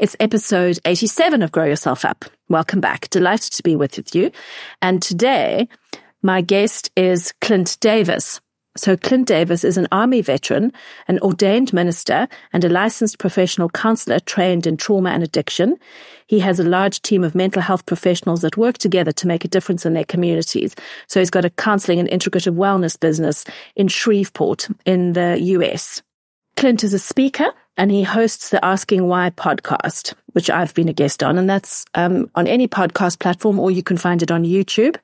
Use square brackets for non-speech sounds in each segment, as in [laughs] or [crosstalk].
It's episode 87 of Grow Yourself Up. Welcome back. Delighted to be with you. And today, my guest is Clint Davis. So, Clint Davis is an Army veteran, an ordained minister, and a licensed professional counselor trained in trauma and addiction. He has a large team of mental health professionals that work together to make a difference in their communities. So, he's got a counseling and integrative wellness business in Shreveport in the US. Clint is a speaker and he hosts the Asking Why podcast, which I've been a guest on, and that's um, on any podcast platform, or you can find it on YouTube.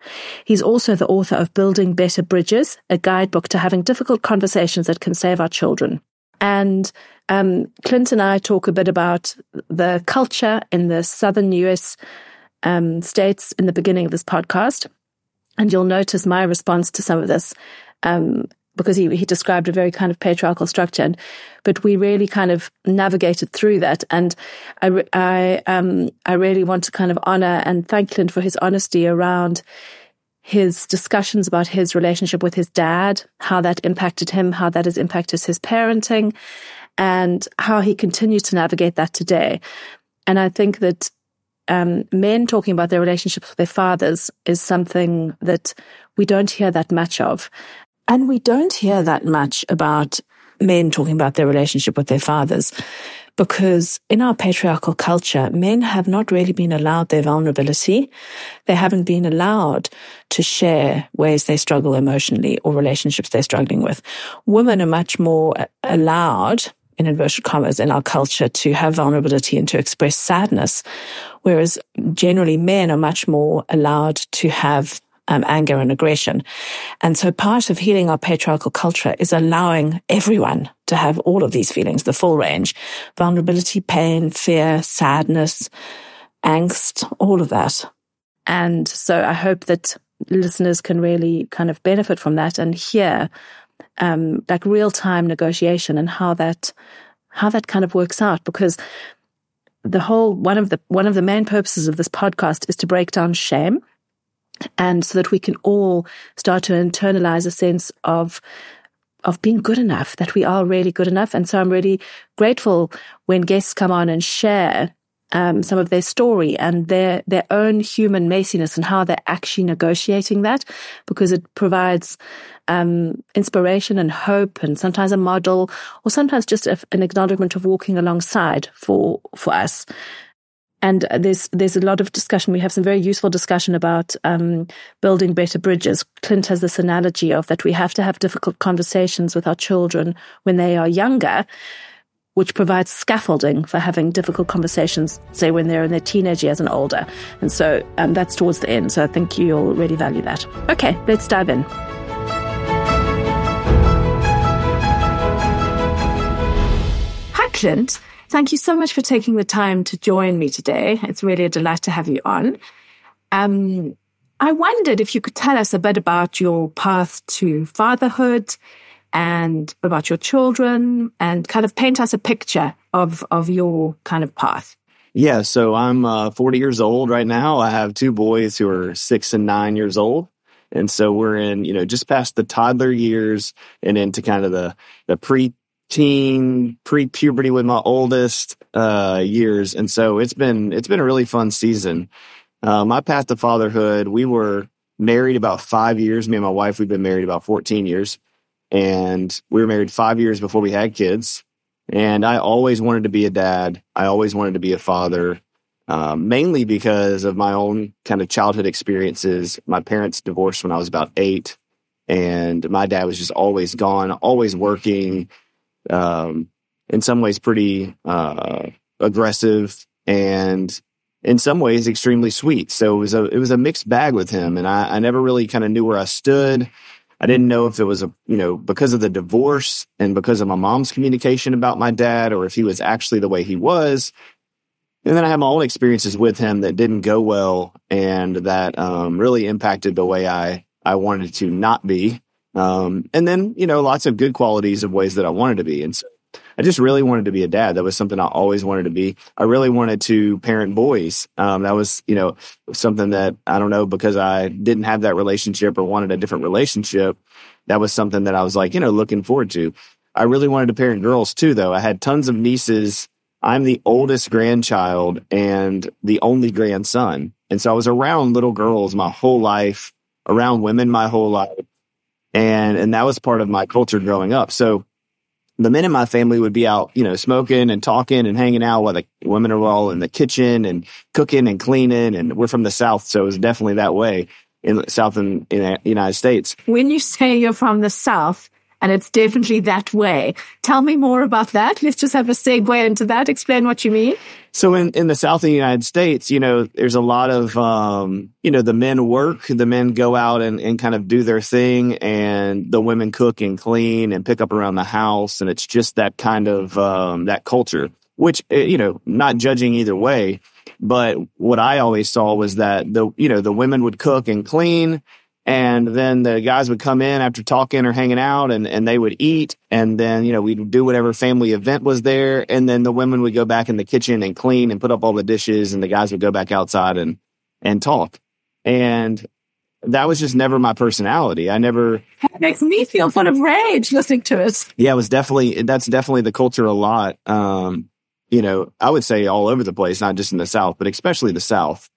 He's also the author of Building Better Bridges, a guidebook to having difficult conversations that can save our children. And um, Clint and I talk a bit about the culture in the southern US um, states in the beginning of this podcast. And you'll notice my response to some of this um, because he, he described a very kind of patriarchal structure. And, but we really kind of navigated through that. And I, I, um, I really want to kind of honor and thank Clint for his honesty around his discussions about his relationship with his dad, how that impacted him, how that has impacted his parenting, and how he continues to navigate that today. And I think that um, men talking about their relationships with their fathers is something that we don't hear that much of. And we don't hear that much about men talking about their relationship with their fathers because in our patriarchal culture, men have not really been allowed their vulnerability. They haven't been allowed to share ways they struggle emotionally or relationships they're struggling with. Women are much more allowed in inverted commas in our culture to have vulnerability and to express sadness. Whereas generally men are much more allowed to have um, anger and aggression. And so part of healing our patriarchal culture is allowing everyone to have all of these feelings, the full range, vulnerability, pain, fear, sadness, angst, all of that. And so I hope that listeners can really kind of benefit from that and hear um, like real time negotiation and how that how that kind of works out because the whole one of the one of the main purposes of this podcast is to break down shame and so that we can all start to internalize a sense of of being good enough, that we are really good enough. And so I'm really grateful when guests come on and share um, some of their story and their their own human messiness and how they're actually negotiating that, because it provides um, inspiration and hope, and sometimes a model, or sometimes just a, an acknowledgement of walking alongside for for us. And there's there's a lot of discussion. We have some very useful discussion about um, building better bridges. Clint has this analogy of that we have to have difficult conversations with our children when they are younger, which provides scaffolding for having difficult conversations, say when they're in their teenage years and older. And so um, that's towards the end. So I think you'll really value that. Okay, let's dive in. Hi, Clint. Thank you so much for taking the time to join me today. It's really a delight to have you on. Um, I wondered if you could tell us a bit about your path to fatherhood and about your children and kind of paint us a picture of, of your kind of path. Yeah, so I'm uh, 40 years old right now. I have two boys who are six and nine years old. And so we're in, you know, just past the toddler years and into kind of the, the pre teen, pre puberty with my oldest uh, years. And so it's been, it's been a really fun season. Uh, my path to fatherhood, we were married about five years. Me and my wife, we've been married about 14 years. And we were married five years before we had kids. And I always wanted to be a dad. I always wanted to be a father, uh, mainly because of my own kind of childhood experiences. My parents divorced when I was about eight, and my dad was just always gone, always working. Um, in some ways, pretty uh, aggressive, and in some ways, extremely sweet. So it was a it was a mixed bag with him, and I, I never really kind of knew where I stood. I didn't know if it was a, you know, because of the divorce and because of my mom's communication about my dad or if he was actually the way he was. And then I had my own experiences with him that didn't go well and that um, really impacted the way I, I wanted to not be. Um, and then, you know, lots of good qualities of ways that I wanted to be. And so I just really wanted to be a dad. That was something I always wanted to be. I really wanted to parent boys. Um, that was, you know, something that I don't know because I didn't have that relationship or wanted a different relationship. That was something that I was like, you know, looking forward to. I really wanted to parent girls too, though. I had tons of nieces. I'm the oldest grandchild and the only grandson. And so I was around little girls my whole life, around women my whole life. And, and that was part of my culture growing up. So the men in my family would be out, you know, smoking and talking and hanging out while the women are all in the kitchen and cooking and cleaning. And we're from the South, so it was definitely that way in the South in, in the United States. When you say you're from the South, and it's definitely that way. Tell me more about that. Let's just have a segue into that. Explain what you mean. So in, in the South of the United States, you know, there's a lot of, um, you know, the men work, the men go out and, and kind of do their thing and the women cook and clean and pick up around the house. And it's just that kind of, um, that culture, which, eh, you know, not judging either way. But what I always saw was that the, you know, the women would cook and clean and then the guys would come in after talking or hanging out and, and they would eat. And then, you know, we'd do whatever family event was there. And then the women would go back in the kitchen and clean and put up all the dishes. And the guys would go back outside and, and talk. And that was just never my personality. I never. It makes me feel full of rage listening to it. Yeah, it was definitely, that's definitely the culture a lot. Um, you know, I would say all over the place, not just in the South, but especially the South.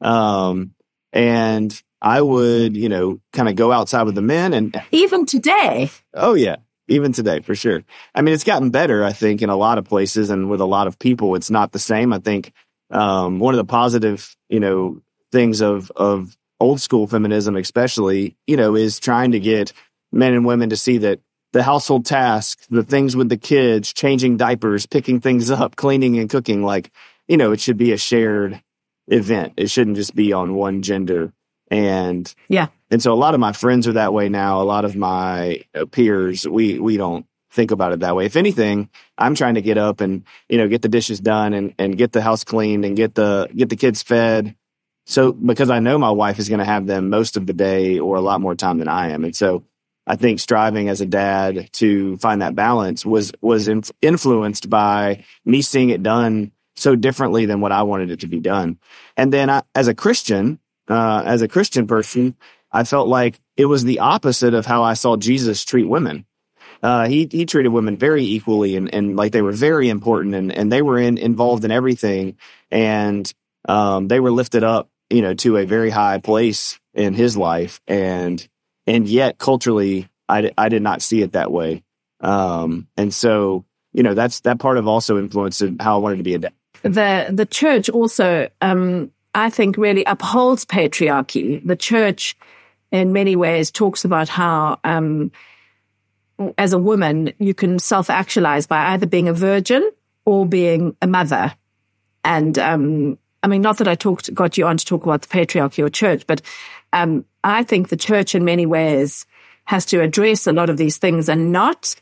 Um, and I would, you know, kind of go outside with the men and even today. Oh yeah, even today for sure. I mean, it's gotten better, I think, in a lot of places and with a lot of people. It's not the same. I think um, one of the positive, you know, things of of old school feminism, especially, you know, is trying to get men and women to see that the household tasks, the things with the kids, changing diapers, picking things up, cleaning and cooking, like, you know, it should be a shared event. It shouldn't just be on one gender. And yeah. And so a lot of my friends are that way now. A lot of my uh, peers, we, we don't think about it that way. If anything, I'm trying to get up and, you know, get the dishes done and, and get the house cleaned and get the, get the kids fed. So because I know my wife is going to have them most of the day or a lot more time than I am. And so I think striving as a dad to find that balance was, was inf- influenced by me seeing it done so differently than what I wanted it to be done. And then I, as a Christian, uh, as a Christian person, I felt like it was the opposite of how I saw Jesus treat women. Uh, he he treated women very equally and, and like they were very important and, and they were in, involved in everything and um, they were lifted up you know to a very high place in his life and and yet culturally I, I did not see it that way um, and so you know that's that part of also influenced how I wanted to be a dad. The the church also um, I think, really upholds patriarchy. The church, in many ways, talks about how, um, as a woman, you can self actualize by either being a virgin or being a mother. And, um, I mean, not that I talked, got you on to talk about the patriarchy or church, but, um, I think the church in many ways has to address a lot of these things and not,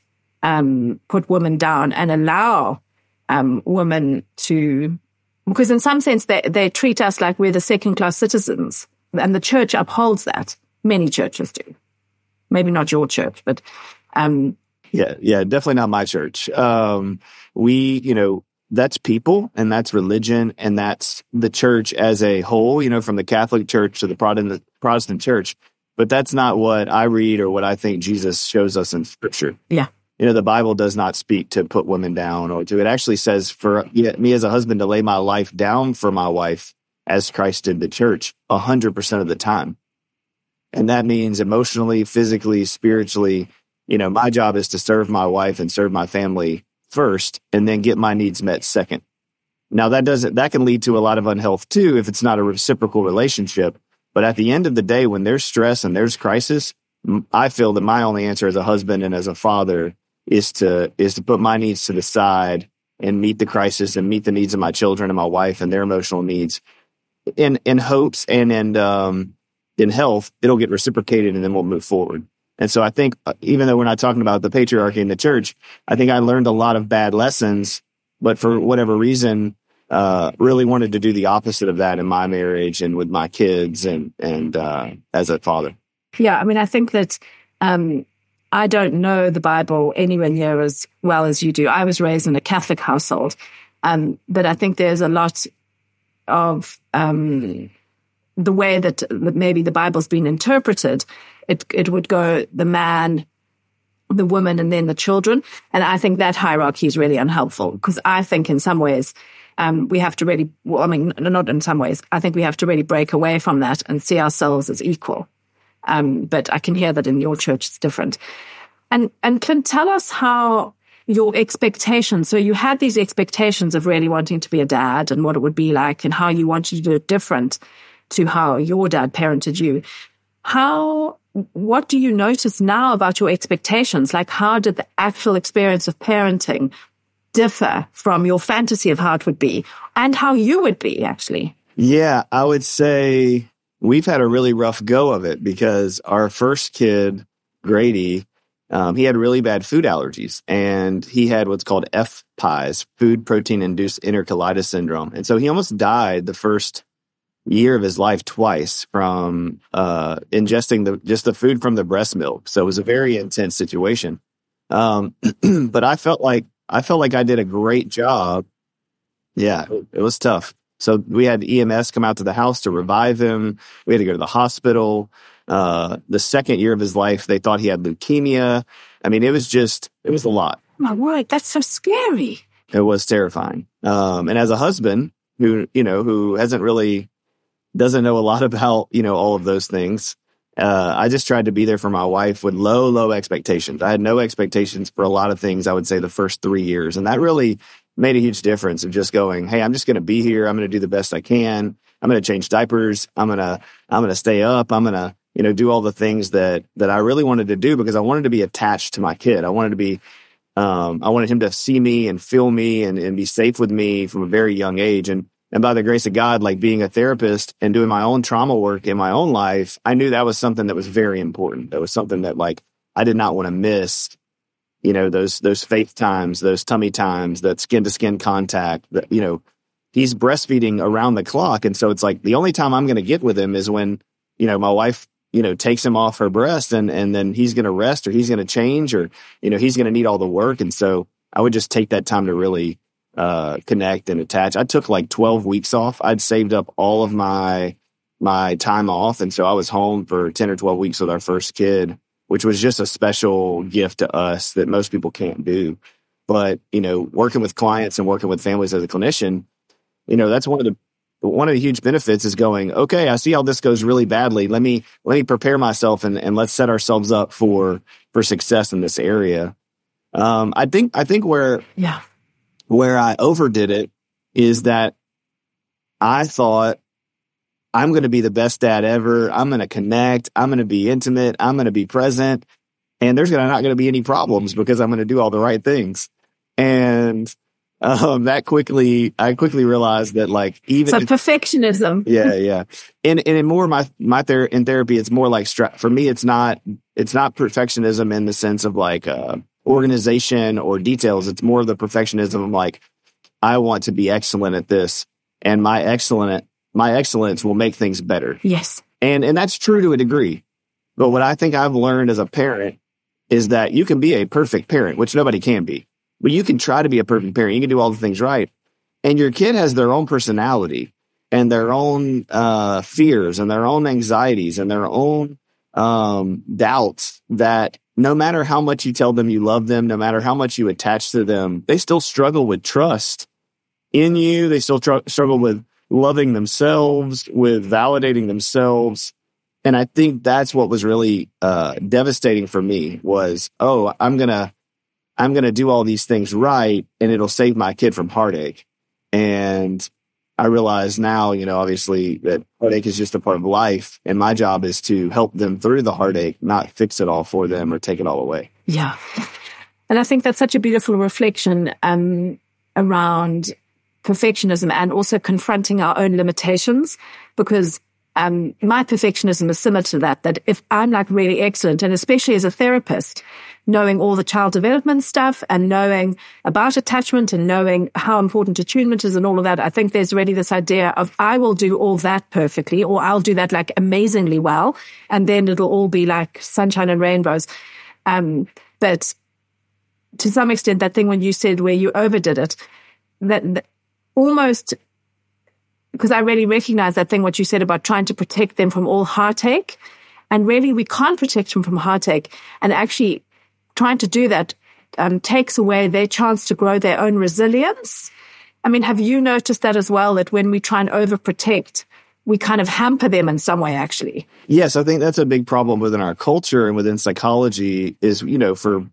um, put women down and allow, um, women to because in some sense they, they treat us like we're the second class citizens. And the church upholds that. Many churches do. Maybe not your church, but Um, yeah, yeah, definitely not my church. Um, we, you know, that's people and that's religion and that's the church as a whole, you know, from the Catholic Church to the Protestant Protestant church. But that's not what I read or what I think Jesus shows us in scripture. Yeah. You know, the Bible does not speak to put women down or to, it actually says for me as a husband to lay my life down for my wife as Christ did the church a hundred percent of the time. And that means emotionally, physically, spiritually, you know, my job is to serve my wife and serve my family first and then get my needs met second. Now that doesn't, that can lead to a lot of unhealth too if it's not a reciprocal relationship. But at the end of the day, when there's stress and there's crisis, I feel that my only answer as a husband and as a father is to, is to put my needs to the side and meet the crisis and meet the needs of my children and my wife and their emotional needs in, in hopes and in, um, in health, it'll get reciprocated and then we'll move forward. And so I think, uh, even though we're not talking about the patriarchy in the church, I think I learned a lot of bad lessons, but for whatever reason, uh, really wanted to do the opposite of that in my marriage and with my kids and, and, uh, as a father. Yeah. I mean, I think that, um, I don't know the Bible anywhere near as well as you do. I was raised in a Catholic household. Um, but I think there's a lot of, um, the way that maybe the Bible's been interpreted it, it would go the man, the woman, and then the children. And I think that hierarchy is really unhelpful because I think in some ways, um, we have to really, well, I mean, not in some ways, I think we have to really break away from that and see ourselves as equal. Um, but I can hear that in your church it's different. And, and can tell us how your expectations. So you had these expectations of really wanting to be a dad and what it would be like and how you wanted to do it different to how your dad parented you. How what do you notice now about your expectations? Like, how did the actual experience of parenting differ from your fantasy of how it would be and how you would be, actually? Yeah, I would say we've had a really rough go of it because our first kid, Grady, um, he had really bad food allergies and he had what's called FPIES, food protein induced enterocolitis syndrome. And so he almost died the first year of his life twice from uh, ingesting the just the food from the breast milk. So it was a very intense situation. Um, [clears throat] but I felt like I felt like I did a great job. Yeah, it was tough. So we had EMS come out to the house to revive him. We had to go to the hospital. Uh, the second year of his life, they thought he had leukemia. I mean, it was just, it was a lot. My word, that's so scary. It was terrifying. Um, and as a husband who, you know, who hasn't really doesn't know a lot [laughs] about, you know, all of those things. Uh, I just tried to be there for my wife with low, low expectations. I had no expectations for a lot of things. I would say the first three years. And that really made a huge difference of just going, Hey, I'm just going to be here. I'm going to do the best I can. I'm going to change diapers. I'm going to, I'm going to stay up. I'm going to, you know, do all the things that, that I really wanted to do because I wanted to be attached to my kid. I wanted to be, um, I wanted him to see me and feel me and, and be safe with me from a very young age. And and by the grace of God, like being a therapist and doing my own trauma work in my own life, I knew that was something that was very important. That was something that like I did not want to miss. You know, those those faith times, those tummy times, that skin to skin contact, that you know, he's breastfeeding around the clock. And so it's like the only time I'm gonna get with him is when, you know, my wife, you know, takes him off her breast and and then he's gonna rest or he's gonna change or, you know, he's gonna need all the work. And so I would just take that time to really uh, connect and attach. I took like 12 weeks off. I'd saved up all of my, my time off. And so I was home for 10 or 12 weeks with our first kid, which was just a special gift to us that most people can't do. But, you know, working with clients and working with families as a clinician, you know, that's one of the, one of the huge benefits is going, okay, I see how this goes really badly. Let me, let me prepare myself and, and let's set ourselves up for, for success in this area. Um, I think, I think where, yeah where I overdid it is that I thought I'm going to be the best dad ever. I'm going to connect. I'm going to be intimate. I'm going to be present. And there's gonna, not going to be any problems because I'm going to do all the right things. And um, that quickly, I quickly realized that like even so perfectionism. [laughs] yeah, yeah. And and in more my my ther- in therapy, it's more like stra- for me, it's not it's not perfectionism in the sense of like uh, organization or details. It's more of the perfectionism of like, I want to be excellent at this and my excellent, my excellence will make things better. Yes. And, and that's true to a degree. But what I think I've learned as a parent is that you can be a perfect parent, which nobody can be, but you can try to be a perfect parent. You can do all the things right. And your kid has their own personality and their own uh, fears and their own anxieties and their own um, doubts that no matter how much you tell them you love them, no matter how much you attach to them, they still struggle with trust in you. They still tr- struggle with loving themselves, with validating themselves. And I think that's what was really uh, devastating for me was, oh, I'm gonna, I'm gonna do all these things right, and it'll save my kid from heartache. And I realize now, you know, obviously that heartache is just a part of life. And my job is to help them through the heartache, not fix it all for them or take it all away. Yeah. And I think that's such a beautiful reflection um, around perfectionism and also confronting our own limitations because um, my perfectionism is similar to that, that if I'm like really excellent, and especially as a therapist, knowing all the child development stuff and knowing about attachment and knowing how important attunement is and all of that, I think there's really this idea of I will do all that perfectly or I'll do that like amazingly well. And then it'll all be like sunshine and rainbows. Um, but to some extent, that thing when you said where you overdid it, that, almost because I really recognize that thing, what you said about trying to protect them from all heartache. And really, we can't protect them from heartache. And actually, trying to do that um, takes away their chance to grow their own resilience. I mean, have you noticed that as well? That when we try and overprotect, we kind of hamper them in some way, actually. Yes, I think that's a big problem within our culture and within psychology is, you know, for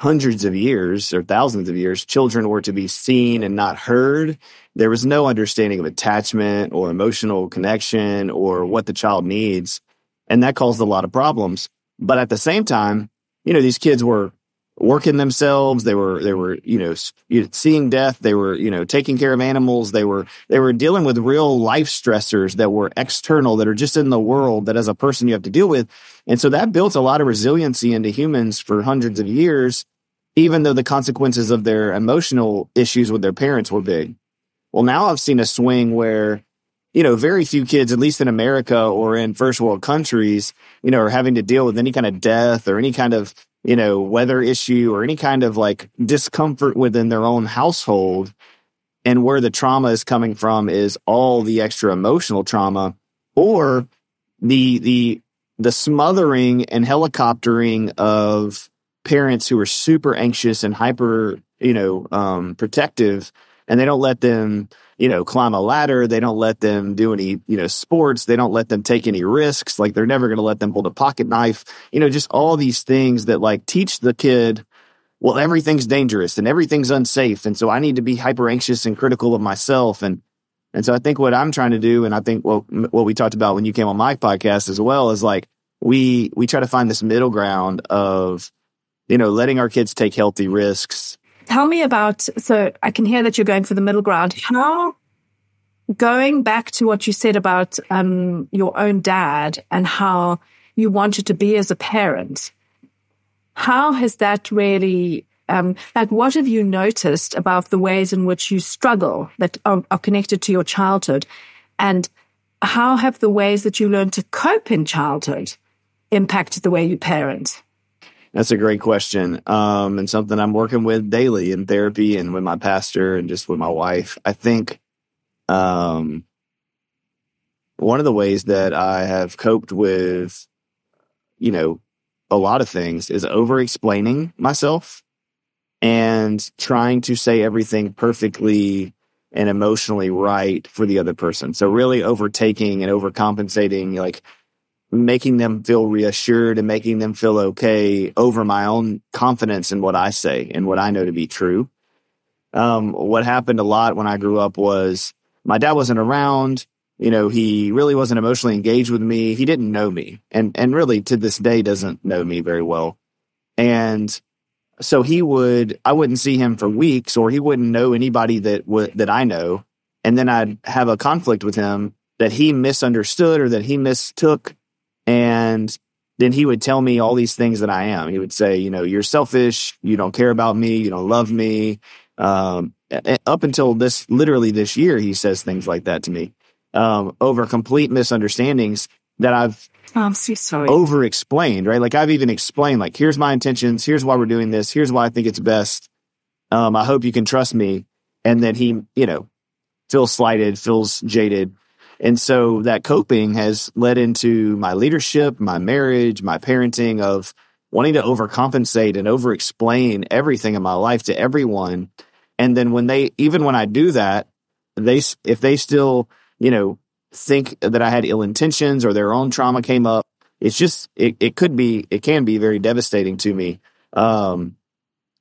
hundreds of years or thousands of years, children were to be seen and not heard. There was no understanding of attachment or emotional connection or mm-hmm. what the child needs. And that caused a lot of problems. But at the same time, you know, these kids were working themselves. They were, they were, you know, seeing death. They were, you know, taking care of animals. They were, they were dealing with real life stressors that were external, that are just in the world that as a person you have to deal with. And so that built a lot of resiliency into humans for hundreds of years even though the consequences of their emotional issues with their parents were big. Well, now I've seen a swing where, you know, very few kids, at least in America or in first world countries, you know, are having to deal with any kind of death or any kind of, you know, weather issue or any kind of like discomfort within their own household. And where the trauma is coming from is all the extra emotional trauma or the, the, the smothering and helicoptering of parents who are super anxious and hyper, you know, um, protective, and they don't let them, you know, climb a ladder. They don't let them do any, you know, sports. They don't let them take any risks. Like they're never going to let them hold a pocket knife. You know, just all these things that like teach the kid. Well, everything's dangerous and everything's unsafe, and so I need to be hyper anxious and critical of myself. And and so I think what I'm trying to do, and I think what what we talked about when you came on my podcast as well, is like we we try to find this middle ground of you know, letting our kids take healthy risks. Tell me about, so I can hear that you're going for the middle ground. How, going back to what you said about um, your own dad and how you wanted to be as a parent, how has that really, um, like, what have you noticed about the ways in which you struggle that are, are connected to your childhood? And how have the ways that you learned to cope in childhood impacted the way you parent? That's a great question. Um, and something I'm working with daily in therapy and with my pastor and just with my wife. I think, um, one of the ways that I have coped with, you know, a lot of things is over explaining myself and trying to say everything perfectly and emotionally right for the other person. So really overtaking and overcompensating, like making them feel reassured and making them feel okay over my own confidence in what I say and what I know to be true. Um, what happened a lot when I grew up was my dad wasn't around. You know, he really wasn't emotionally engaged with me. He didn't know me and, and really to this day doesn't know me very well. And so he would, I wouldn't see him for weeks or he wouldn't know anybody that would, that I know. And then I'd have a conflict with him that he misunderstood or that he mistook and then he would tell me all these things that I am. He would say, you know, you're selfish. You don't care about me. You don't love me. Um, up until this, literally this year, he says things like that to me um, over complete misunderstandings. that I've oh, I'm so sorry. over explained, right? Like I've even explained, like, here's my intentions. Here's why we're doing this. Here's why I think it's best. Um, I hope you can trust me. And then he, you know, feels slighted, feels jaded. And so that coping has led into my leadership, my marriage, my parenting of wanting to overcompensate and over explain everything in my life to everyone. And then when they, even when I do that, they, if they still, you know, think that I had ill intentions or their own trauma came up, it's just, it, it could be, it can be very devastating to me. Um,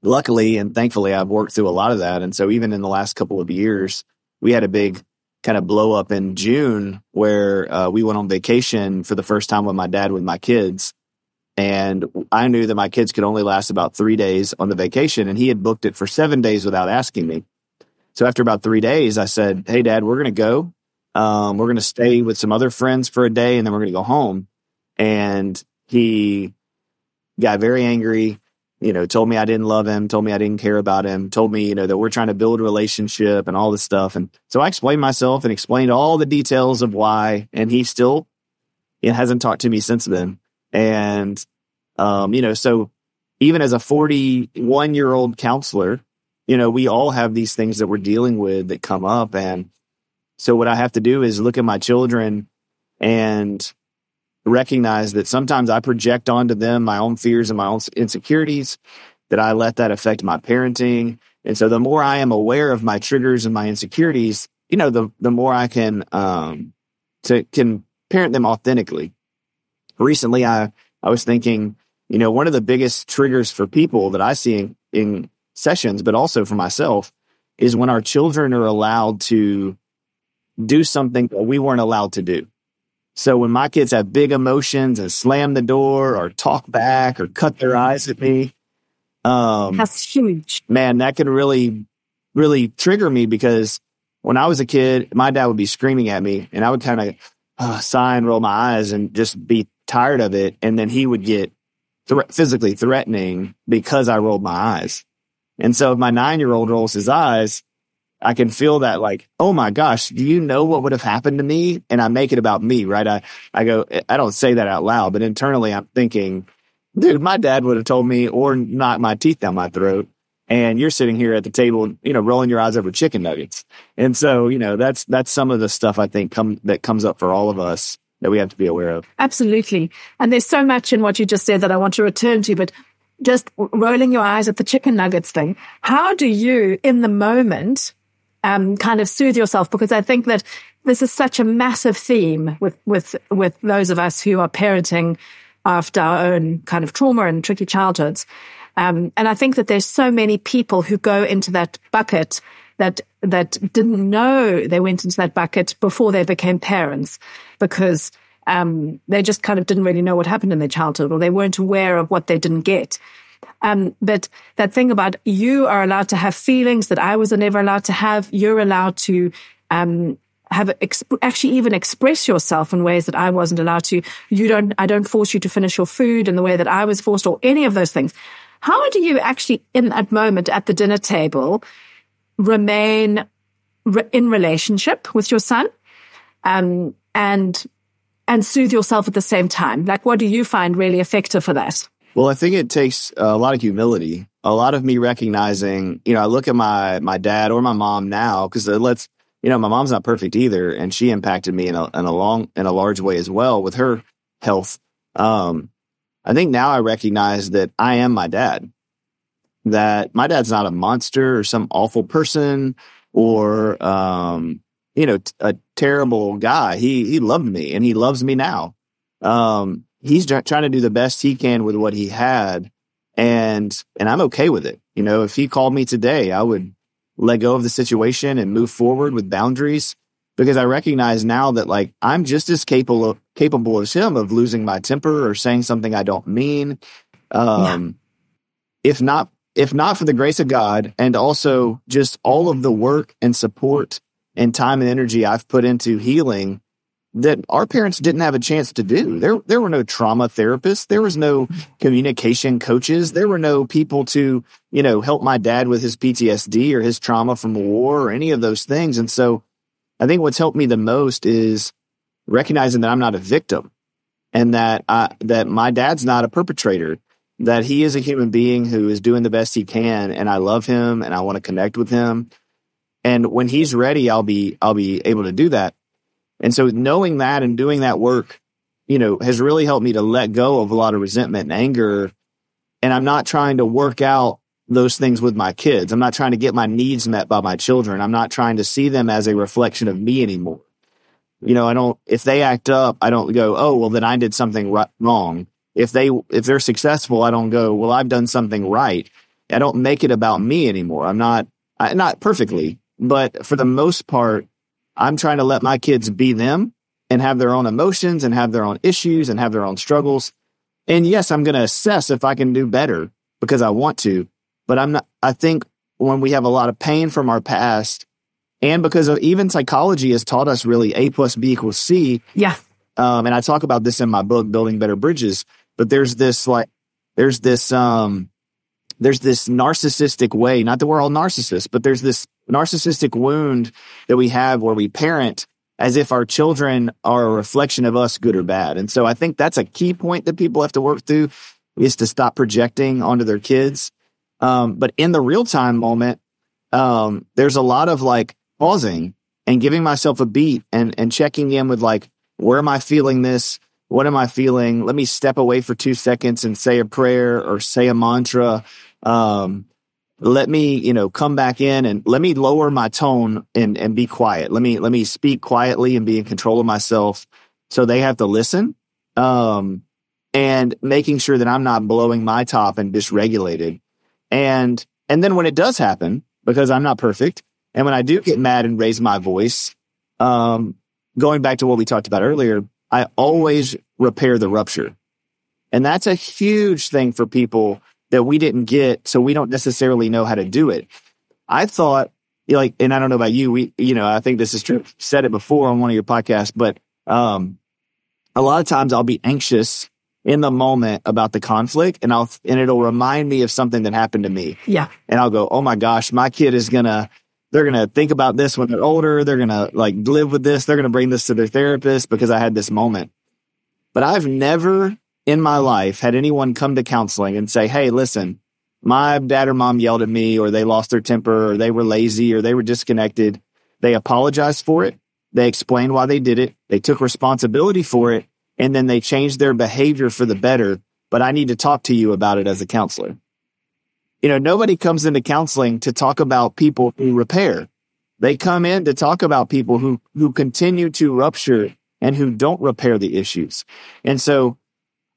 luckily and thankfully, I've worked through a lot of that. And so even in the last couple of years, we had a big kind of blow up in June where uh, we went on vacation for the first time with my dad with my kids. And I knew that my kids could only last about three days on the vacation, and he had booked it for seven days without asking me. So after about three days, I said, Hey, dad, we're going to go. Um, we're going to stay with some other friends for a day, and then we're going to go home. And he got very angry you know, told me I didn't love him, told me I didn't care about him, told me, you know, that we're trying to build a relationship and all this stuff. And so I explained myself and explained all the details of why. And he still it hasn't talked to me since then. And, um, you know, so even as a 41 year old counselor, you know, we all have these things that we're dealing with that come up. And so what I have to do is look at my children and recognize that sometimes I project onto them my own fears and my own insecurities, that I let that affect my parenting. And so the more I am aware of my triggers and my insecurities, you know, the, the more I can, um, to, can parent them authentically. Recently, I, I was thinking, you know, one of the biggest triggers for people that I see in, in sessions, but also for myself, is when our children are allowed to do something that we weren't allowed to do. So when my kids have big emotions and slam the door or talk back or cut their eyes at me, um, that's huge. Man, that can really, really trigger me because when I was a kid, my dad would be screaming at me and I would kind of uh, sigh and roll my eyes and just be tired of it. And then he would get physically threatening because I rolled my eyes. And so if my nine year old rolls his eyes, I can feel that like, oh my gosh, do you know what would have happened to me? And I make it about me, right? I, I go, I don't say that out loud, but internally I'm thinking, dude, my dad would have told me or knocked my teeth down my throat. And you're sitting here at the table, you know, rolling your eyes over chicken nuggets. And so, you know, that's, that's some of the stuff I think come, that comes up for all of us that we have to be aware of. Absolutely. And there's so much in what you just said that I want to return to, but just rolling your eyes at the chicken nuggets thing. How do you, in the moment, um, kind of soothe yourself because I think that this is such a massive theme with, with, with those of us who are parenting after our own kind of trauma and tricky childhoods. Um, and I think that there's so many people who go into that bucket that, that didn't know they went into that bucket before they became parents because, um, they just kind of didn't really know what happened in their childhood or they weren't aware of what they didn't get. Um, but that thing about you are allowed to have feelings that I was never allowed to have. You're allowed to, um, have exp- actually even express yourself in ways that I wasn't allowed to. You don't, I don't force you to finish your food in the way that I was forced or any of those things. How do you actually in that moment at the dinner table remain re- in relationship with your son? Um, and, and soothe yourself at the same time? Like, what do you find really effective for that? Well, I think it takes a lot of humility, a lot of me recognizing, you know, I look at my my dad or my mom now because let's, you know, my mom's not perfect either, and she impacted me in a in a long in a large way as well with her health. Um, I think now I recognize that I am my dad. That my dad's not a monster or some awful person or um, you know, a terrible guy. He he loved me and he loves me now. Um, he's trying to do the best he can with what he had. And, and I'm okay with it. You know, if he called me today, I would let go of the situation and move forward with boundaries because I recognize now that like I'm just as capable of, capable as him of losing my temper or saying something I don't mean. Um, yeah. if not, if not for the grace of God and also just all of the work and support and time and energy I've put into healing, that our parents didn't have a chance to do. There, there were no trauma therapists. There was no communication coaches. There were no people to, you know, help my dad with his PTSD or his trauma from war or any of those things. And so I think what's helped me the most is recognizing that I'm not a victim. and that I, that my dad's not a perpetrator, that he is a human being who is doing the best he can, and I love him and I want to connect with him. And when he's ready, I'll be I'll be able to do that. And so knowing that and doing that work, you know, has really helped me to let go of a lot of resentment and anger. And I'm not trying to work out those things with my kids. I'm not trying to get my needs met by my children. I'm not trying to see them as a reflection of me anymore. You know, I don't, if they act up, I don't go, oh, well, then I did something right, wrong. If they, if they're successful, I don't go, well, I've done something right. I don't make it about me anymore. I'm not, I, not perfectly, but for the most part, I'm trying to let my kids be them and have their own emotions and have their own issues and have their own struggles. And yes, I'm going to assess if I can do better because I want to, but I'm not, I think when we have a lot of pain from our past and because of, even psychology has taught us really A plus B equals C. Yeah. Um, and I talk about this in my book, Building Better Bridges, but there's this like, there's this, um, there's this narcissistic way, not that we're all narcissists, but there's this narcissistic wound that we have where we parent as if our children are a reflection of us, good or bad. And so I think that's a key point that people have to work through is to stop projecting onto their kids. Um, but in the real time moment, um, there's a lot of like pausing and giving myself a beat and, and checking in with like, where am I feeling this? What am I feeling? Let me step away for two seconds and say a prayer or say a mantra. Um, let me, you know, come back in and let me lower my tone and, and be quiet. Let me, let me speak quietly and be in control of myself. So they have to listen. Um, and making sure that I'm not blowing my top and dysregulated. And, and then when it does happen, because I'm not perfect, and when I do get mad and raise my voice, um, going back to what we talked about earlier, I always repair the rupture. And that's a huge thing for people that we didn't get. So we don't necessarily know how to do it. I thought like, and I don't know about you, we, you know, I think this is true. Said it before on one of your podcasts, but, um, a lot of times I'll be anxious in the moment about the conflict and I'll, and it'll remind me of something that happened to me. Yeah. And I'll go, Oh my gosh, my kid is going to, they're going to think about this when they're older. They're going to like live with this. They're going to bring this to their therapist because I had this moment. But I've never in my life had anyone come to counseling and say, Hey, listen, my dad or mom yelled at me or they lost their temper or they were lazy or they were disconnected. They apologized for it. They explained why they did it. They took responsibility for it and then they changed their behavior for the better. But I need to talk to you about it as a counselor. You know, nobody comes into counseling to talk about people who repair. They come in to talk about people who, who continue to rupture and who don't repair the issues. And so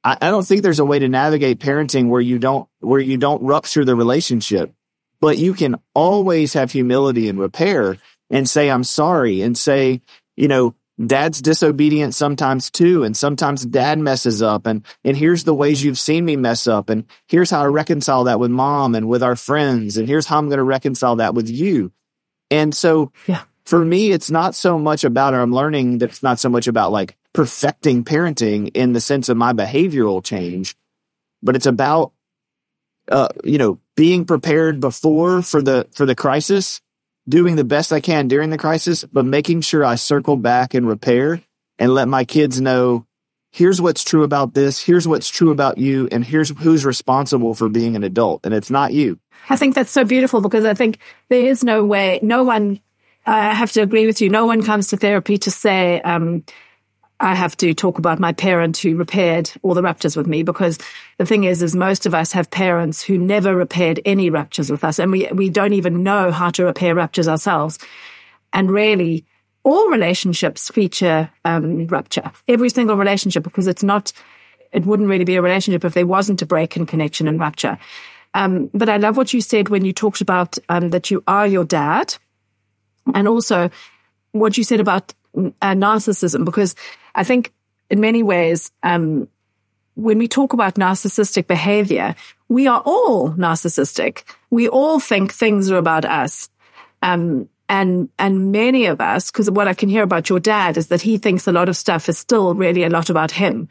I, I don't think there's a way to navigate parenting where you don't, where you don't rupture the relationship, but you can always have humility and repair and say, I'm sorry and say, you know, dad's disobedient sometimes too. And sometimes dad messes up and, and here's the ways you've seen me mess up. And here's how I reconcile that with mom and with our friends. And here's how I'm going to reconcile that with you. And so yeah. for me, it's not so much about, or I'm learning that it's not so much about like perfecting parenting in the sense of my behavioral change, but it's about, uh, you know, being prepared before for the, for the crisis doing the best I can during the crisis, but making sure I circle back and repair and let my kids know here's what's true about this, here's what's true about you, and here's who's responsible for being an adult. And it's not you. I think that's so beautiful because I think there is no way, no one, I have to agree with you, no one comes to therapy to say, um, I have to talk about my parent who repaired all the ruptures with me because the thing is, is most of us have parents who never repaired any ruptures with us and we, we don't even know how to repair ruptures ourselves. And really, all relationships feature um, rupture, every single relationship, because it's not, it wouldn't really be a relationship if there wasn't a break in connection and rupture. Um, but I love what you said when you talked about um, that you are your dad and also what you said about uh, narcissism, because I think in many ways, um, when we talk about narcissistic behavior, we are all narcissistic. We all think things are about us. Um, and, and many of us, because what I can hear about your dad is that he thinks a lot of stuff is still really a lot about him.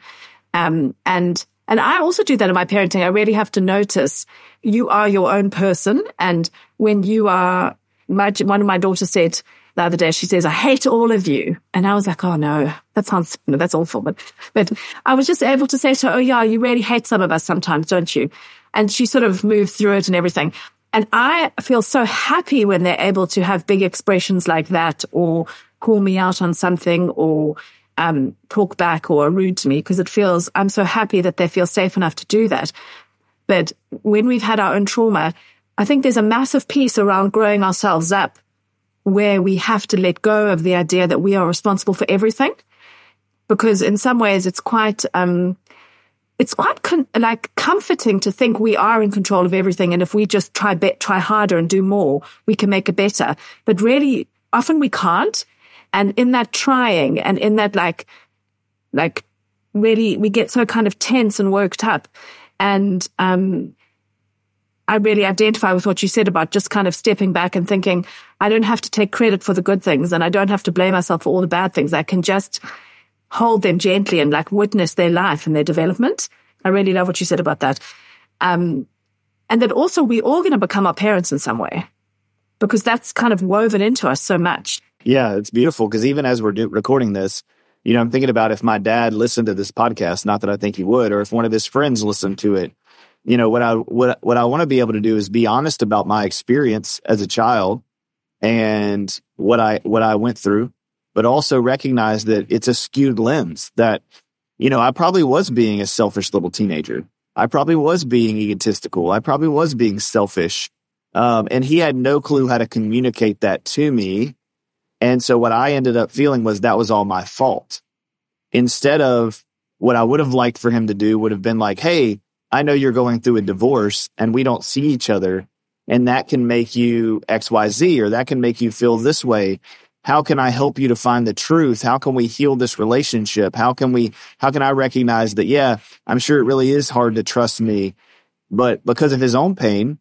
Um, and, and I also do that in my parenting. I really have to notice you are your own person. And when you are, my, one of my daughters said, the other day. She says, I hate all of you. And I was like, oh no, that sounds, no, that's awful. But, but I was just able to say to her, oh yeah, you really hate some of us sometimes, don't you? And she sort of moved through it and everything. And I feel so happy when they're able to have big expressions like that or call me out on something or um, talk back or rude to me because it feels, I'm so happy that they feel safe enough to do that. But when we've had our own trauma, I think there's a massive piece around growing ourselves up where we have to let go of the idea that we are responsible for everything. Because in some ways it's quite, um, it's quite con- like comforting to think we are in control of everything. And if we just try, be- try harder and do more, we can make it better. But really, often we can't. And in that trying and in that like, like really, we get so kind of tense and worked up. And, um, I really identify with what you said about just kind of stepping back and thinking, I don't have to take credit for the good things and I don't have to blame myself for all the bad things. I can just hold them gently and like witness their life and their development. I really love what you said about that. Um, and that also we're all going to become our parents in some way because that's kind of woven into us so much. Yeah, it's beautiful because even as we're do- recording this, you know, I'm thinking about if my dad listened to this podcast, not that I think he would, or if one of his friends listened to it, you know, what I what what I want to be able to do is be honest about my experience as a child and what I what I went through, but also recognize that it's a skewed lens that you know, I probably was being a selfish little teenager. I probably was being egotistical. I probably was being selfish. Um, and he had no clue how to communicate that to me and so what I ended up feeling was that was all my fault. Instead of what I would have liked for him to do would have been like, Hey, I know you're going through a divorce and we don't see each other. And that can make you XYZ or that can make you feel this way. How can I help you to find the truth? How can we heal this relationship? How can we, how can I recognize that? Yeah, I'm sure it really is hard to trust me, but because of his own pain,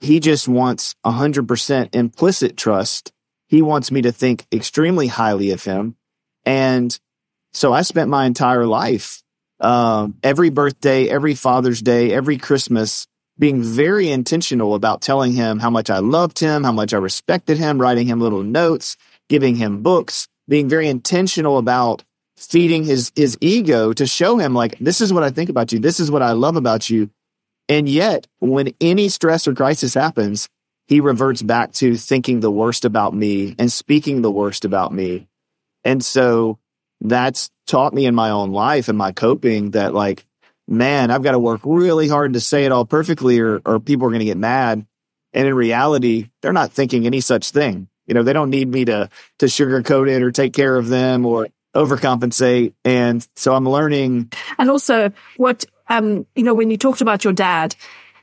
he just wants a hundred percent implicit trust he wants me to think extremely highly of him. And so I spent my entire life, um, every birthday, every Father's Day, every Christmas, being very intentional about telling him how much I loved him, how much I respected him, writing him little notes, giving him books, being very intentional about feeding his his ego to show him like this is what I think about you, this is what I love about you. And yet, when any stress or crisis happens, he reverts back to thinking the worst about me and speaking the worst about me. And so that's taught me in my own life and my coping that like, man, I've got to work really hard to say it all perfectly or, or people are going to get mad. And in reality, they're not thinking any such thing. You know, they don't need me to, to sugarcoat it or take care of them or overcompensate. And so I'm learning. And also what, um, you know, when you talked about your dad,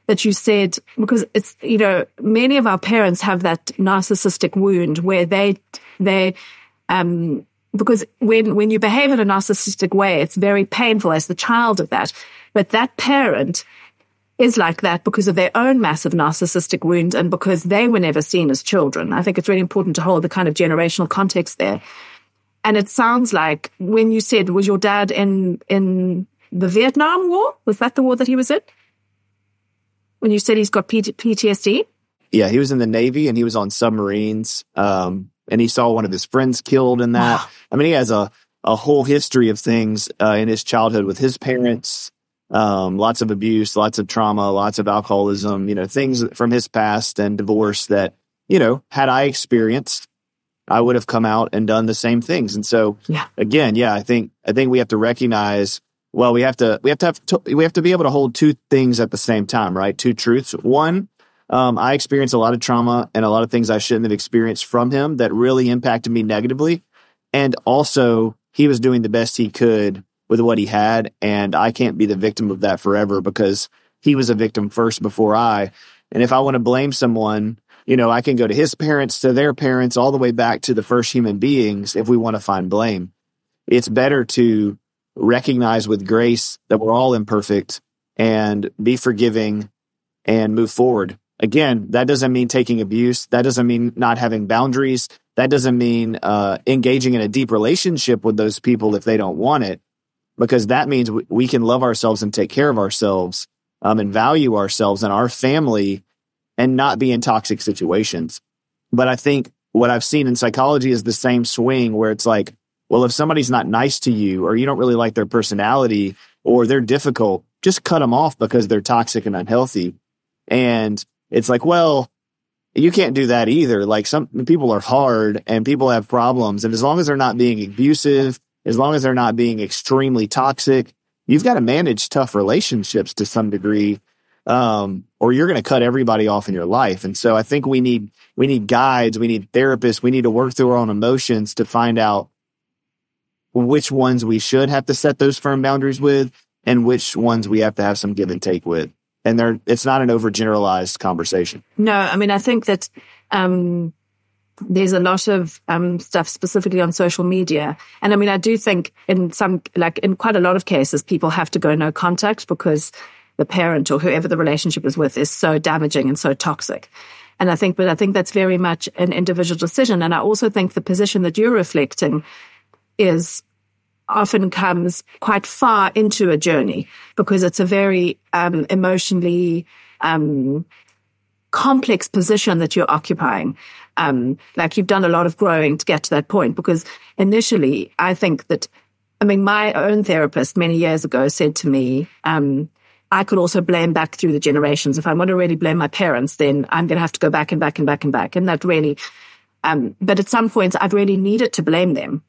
that you said, because it's, you know, many of our parents have that narcissistic wound where they, they, um, because when, when you behave in a narcissistic way, it's very painful as the child of that. But that parent is like that because of their own massive narcissistic wound and because they were never seen as children. I think it's really important to hold the kind of generational context there. And it sounds like when you said, was your dad in, in the Vietnam War? Was that the war that he was in? when you said he's got PTSD? Yeah, he was in the Navy and he was on submarines. Um, and he saw one of his friends killed in that. Wow. I mean, he has a, a whole history of things uh, in his childhood with his parents, um, lots of abuse, lots of trauma, lots of alcoholism, you know, things from his past and divorce that, you know, had I experienced, I would have come out and done the same things. And so, yeah. again, yeah, I think, I think we have to recognize well, we have to we have to have to, we have to be able to hold two things at the same time, right? Two truths. One, um, I experienced a lot of trauma and a lot of things I shouldn't have experienced from him that really impacted me negatively. And also, he was doing the best he could with what he had, and I can't be the victim of that forever because he was a victim first before I. And if I want to blame someone, you know, I can go to his parents, to their parents, all the way back to the first human beings if we want to find blame. It's better to recognize with grace that we're all imperfect and be forgiving and move forward. Again, that doesn't mean taking abuse. That doesn't mean not having boundaries. That doesn't mean uh, engaging in a deep relationship with those people if they don't want it, because that means we can love ourselves and take care of ourselves um, and value ourselves and our family and not be in toxic situations. But I think what I've seen in psychology is the same swing where it's like, well, if somebody's not nice to you or you don't really like their personality or they're difficult, just cut them off because they're toxic and unhealthy. And it's like, well, you can't do that either. Like some people are hard and people have problems. And as long as they're not being abusive, as long as they're not being extremely toxic, you've got to manage tough relationships to some degree. Um, or you're going to cut everybody off in your life. And so I think we need, we need guides. We need therapists. We need to work through our own emotions to find out which ones we should have to set those firm boundaries with and which ones we have to have some give and take with. And there, it's not an overgeneralized conversation. No, I mean, I think that, um, there's a lot of um, stuff specifically on social media. And I mean, I do think in some, like in quite a lot of cases, people have to go no contact because the parent or whoever the relationship is with is so damaging and so toxic. And I think, but I think that's very much an individual decision. And I also think the position that you're reflecting is often comes quite far into a journey because it's a very um, emotionally um, complex position that you're occupying. Um, like you've done a lot of growing to get to that point because initially I think that, I mean, my own therapist many years ago said to me, um, I could also blame back through the generations. If I want to really blame my parents, then I'm going to have to go back and back and back and back. And that really, um, but at some points I've really needed to blame them.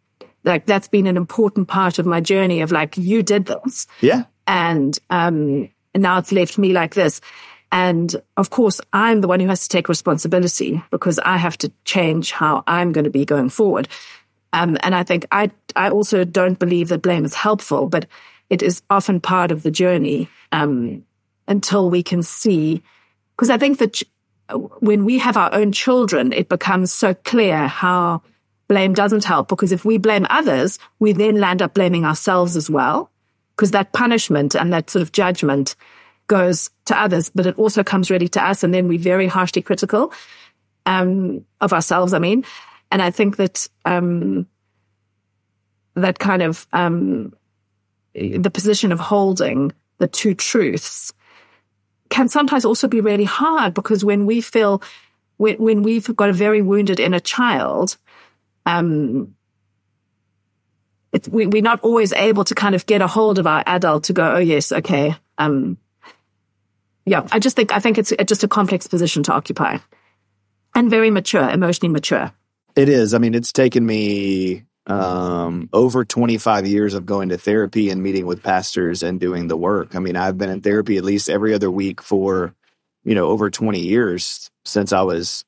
Like that's been an important part of my journey of like, you did this. Yeah. And, um, and now it's left me like this. And of course, I'm the one who has to take responsibility because I have to change how I'm going to be going forward. Um, and I think I, I also don't believe that blame is helpful, but it is often part of the journey um, until we can see. Because I think that ch- when we have our own children, it becomes so clear how blame doesn't help. Because if we blame others, we then land up blaming ourselves as well. Because that punishment and that sort of judgment goes to others, but it also comes really to us. And then we're very harshly critical um, of ourselves, I mean. And I think that um, that kind of um, the position of holding the two truths can sometimes also be really hard because when we feel when, when we've got a very wounded inner child, um, we, we're not always able to kind of get a hold of our adult to go, oh yes, okay, um, yeah, I just think I think it's just a complex position to occupy, and very mature, emotionally mature. It is. I mean, it's taken me um, over 25 years of going to therapy and meeting with pastors and doing the work. I mean, I've been in therapy at least every other week for, you know, over 20 years since I was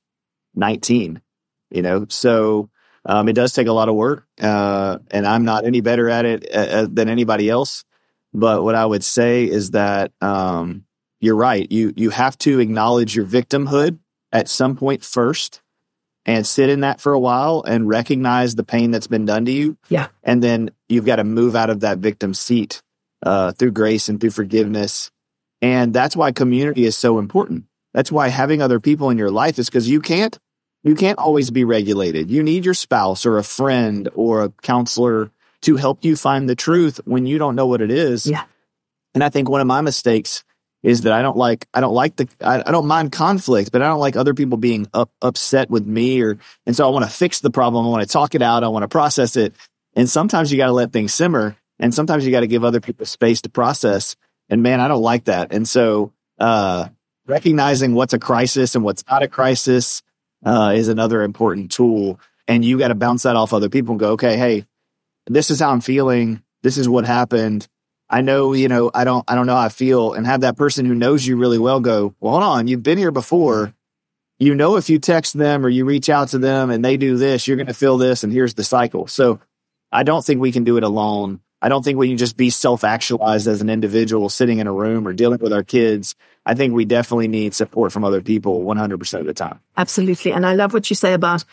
19, you know, so um, it does take a lot of work. Uh, and I'm not any better at it uh, uh than anybody else. But what I would say is that, um, you're right. You you have to acknowledge your victimhood at some point first and sit in that for a while and recognize the pain that's been done to you. Yeah. And then you've got to move out of that victim seat uh, through grace and through forgiveness. And that's why community is so important. That's why having other people in your life is because you can't you can't always be regulated. You need your spouse or a friend or a counselor to help you find the truth when you don't know what it is. Yeah. And I think one of my mistakes is that I don't like I don't like the I, I, don't mind conflict, but I don't like other people being up, upset with me or and so I want to fix the problem. I want to talk it out. I want to process it. And sometimes you got to let things simmer, and sometimes you got to give other people space to process. And man, I don't like that. And so uh, recognizing what's a crisis and what's not a crisis uh, is another important tool. And you got to bounce that off other people and go, okay, hey, this is how I'm feeling. This is what happened I know, you know, I don't, I don't know how I feel and have that person who knows you really well go, well, hold on, you've been here before. You know, if you text them or you reach out to them and they do this, you're going to feel this and here's the cycle. So I don't think we can do it alone. I don't think we can just be self actualized as an individual sitting in a room or dealing with our kids. I think we definitely need support from other people 100% of the time. Absolutely. And I love what you say about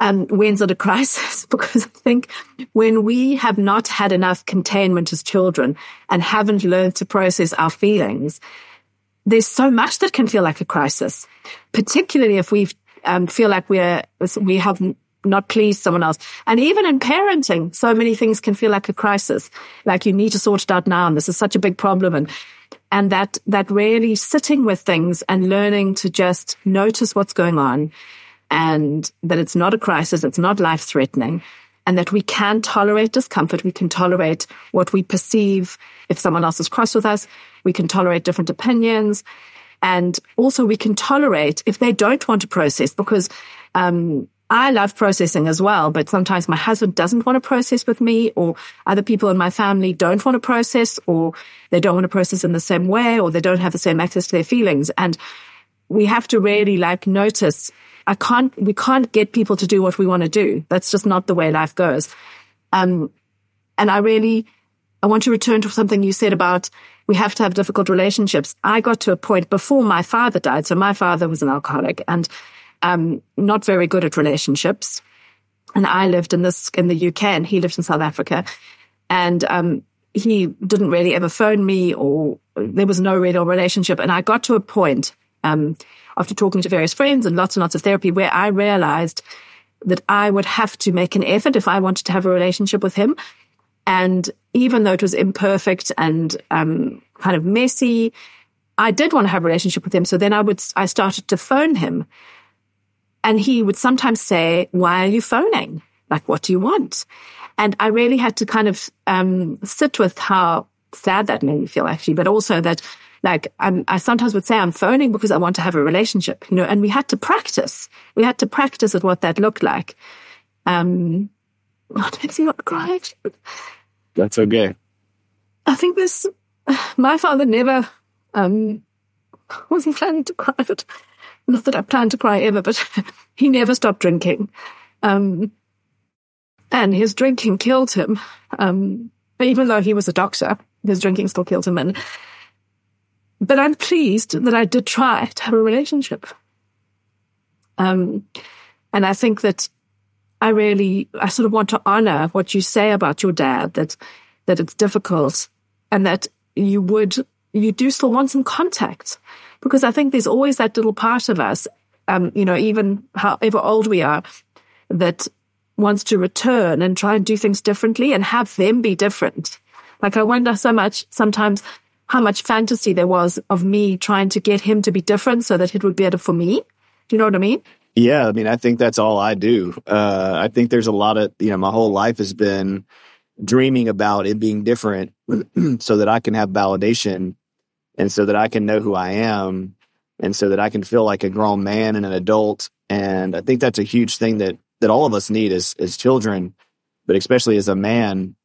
and when's it a crisis? [laughs] because I think when we have not had enough containment as children and haven't learned to process our feelings, there's so much that can feel like a crisis, particularly if we um, feel like we're, we have not please someone else. And even in parenting, so many things can feel like a crisis. Like you need to sort it out now. And this is such a big problem. And, and that, that really sitting with things and learning to just notice what's going on and that it's not a crisis, it's not life threatening, and that we can tolerate discomfort. We can tolerate what we perceive if someone else is cross with us. We can tolerate different opinions. And also we can tolerate if they don't want to process because, um, I love processing as well, but sometimes my husband doesn't want to process with me or other people in my family don't want to process or they don't want to process in the same way or they don't have the same access to their feelings. And we have to really like notice I can't, we can't get people to do what we want to do. That's just not the way life goes. Um, and I really, I want to return to something you said about we have to have difficult relationships. I got to a point before my father died. So my father was an alcoholic and um, not very good at relationships. And I lived in this, in the UK and he lived in South Africa. And, um, he didn't really ever phone me or there was no real relationship. And I got to a point, um, after talking to various friends and lots and lots of therapy where I realized that I would have to make an effort if I wanted to have a relationship with him. And even though it was imperfect and, um, kind of messy, I did want to have a relationship with him. So then I would, I started to phone him and he would sometimes say, why are you phoning? Like, what do you want? And I really had to kind of um, sit with how sad that made me feel, actually, but also that, like, I'm, I sometimes would say I'm phoning because I want to have a relationship, you know, and we had to practice. We had to practice at what that looked like. Um, what makes me not cry? That's okay. I think this, my father never um, [laughs] wasn't planning to cry, but not that I plan to cry ever, but [laughs] he never stopped drinking. Um, and his drinking killed him. Um, even though he was a doctor, his drinking still killed him. And, but I'm pleased that I did try to have a relationship. Um, and I think that I really, I sort of want to honor what you say about your dad, that, that it's difficult and that you would, you do still want some contact because I think there's always that little part of us, um, you know, even however old we are, that wants to return and try and do things differently and have them be different. Like I wonder so much sometimes how much fantasy there was of me trying to get him to be different so that it would be better for me. Do you know what I mean? Yeah, I mean, I think that's all I do. Uh, I think there's a lot of, you know, my whole life has been dreaming about it being different [clears throat] so that I can have validation and so that I can know who I am and so that I can feel like a grown man and an adult. And I think that's a huge thing that that all of us need as as children, but especially as a man.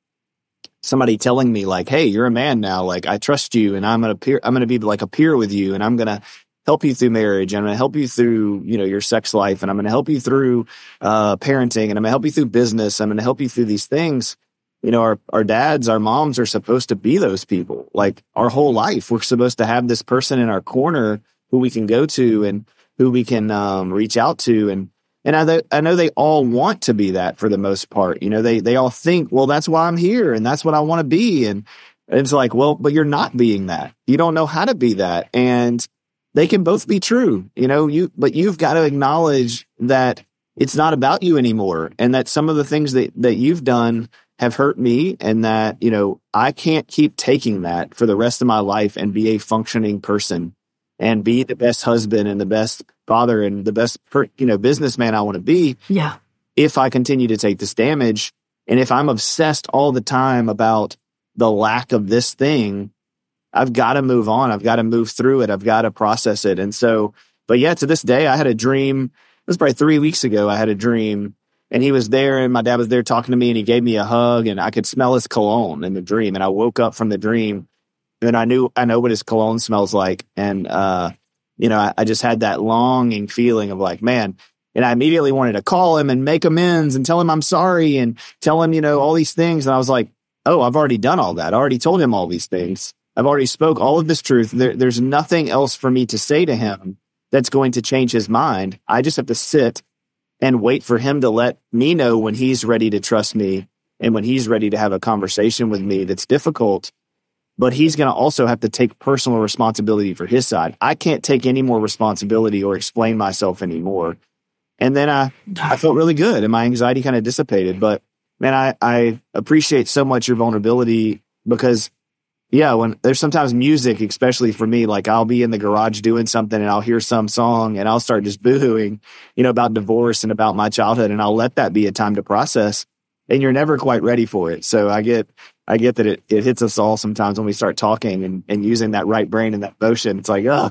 Somebody telling me like, "Hey, you're a man now. Like, I trust you, and I'm gonna peer. I'm gonna be like a peer with you, and I'm gonna help you through marriage, and I'm gonna help you through you know your sex life, and I'm gonna help you through uh, parenting, and I'm gonna help you through business. I'm gonna help you through these things." You know, our, our dads, our moms are supposed to be those people. Like our whole life, we're supposed to have this person in our corner who we can go to and who we can um, reach out to. And and I, I know they all want to be that for the most part. You know, they they all think, well, that's why I'm here and that's what I want to be. And it's like, well, but you're not being that. You don't know how to be that. And they can both be true, you know, you but you've got to acknowledge that it's not about you anymore and that some of the things that, that you've done have hurt me and that, you know, I can't keep taking that for the rest of my life and be a functioning person and be the best husband and the best father and the best, per, you know, businessman I want to be. Yeah. If I continue to take this damage and if I'm obsessed all the time about the lack of this thing, I've got to move on. I've got to move through it. I've got to process it. And so, but yeah, to this day, I had a dream. It was probably three weeks ago. I had a dream and he was there and my dad was there talking to me and he gave me a hug and I could smell his cologne in the dream. And I woke up from the dream and I knew, I know what his cologne smells like. And, uh, you know, I, I just had that longing feeling of like, man, and I immediately wanted to call him and make amends and tell him I'm sorry and tell him, you know, all these things. And I was like, oh, I've already done all that. I already told him all these things. I've already spoke all of this truth. There, there's nothing else for me to say to him that's going to change his mind. I just have to sit and wait for him to let me know when he's ready to trust me and when he's ready to have a conversation with me that's difficult. But he's going to also have to take personal responsibility for his side. I can't take any more responsibility or explain myself anymore. And then I, I felt really good and my anxiety kind of dissipated. But man, I, I appreciate so much your vulnerability because yeah, when there's sometimes music, especially for me, like I'll be in the garage doing something and I'll hear some song and I'll start just boohooing, you know, about divorce and about my childhood. And I'll let that be a time to process and you're never quite ready for it. So I get, I get that it, it hits us all sometimes when we start talking and, and using that right brain and that motion. It's like, oh,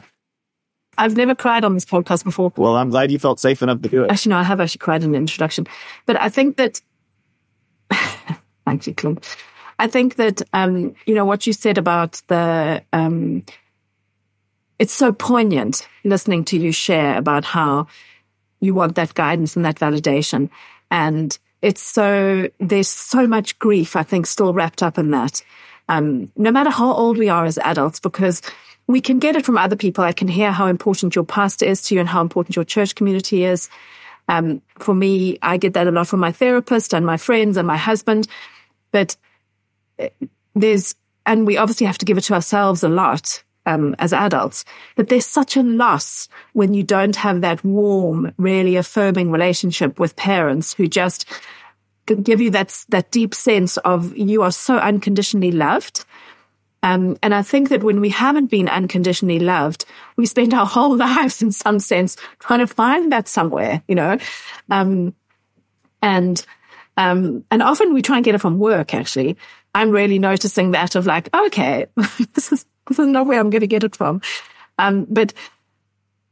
I've never cried on this podcast before. Well, I'm glad you felt safe enough to do it. Actually, no, I have actually cried in the introduction, but I think that, [laughs] thank you, Clint. I think that, um, you know, what you said about the, um, it's so poignant listening to you share about how you want that guidance and that validation. And it's so, there's so much grief, I think, still wrapped up in that. Um, no matter how old we are as adults, because we can get it from other people. I can hear how important your pastor is to you and how important your church community is. Um, for me, I get that a lot from my therapist and my friends and my husband. But there's, and we obviously have to give it to ourselves a lot um, as adults, but there's such a loss when you don't have that warm, really affirming relationship with parents who just give you that that deep sense of you are so unconditionally loved. Um, and I think that when we haven't been unconditionally loved, we spend our [laughs] whole lives, in some sense, trying to find that somewhere, you know. Um, and um, and often we try and get it from work, actually. I'm really noticing that of like, okay, [laughs] this is, this is not where I'm going to get it from. Um, but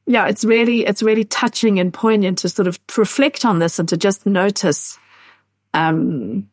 yeah, it's really, it's really touching and poignant to sort of reflect on this and to just notice, um,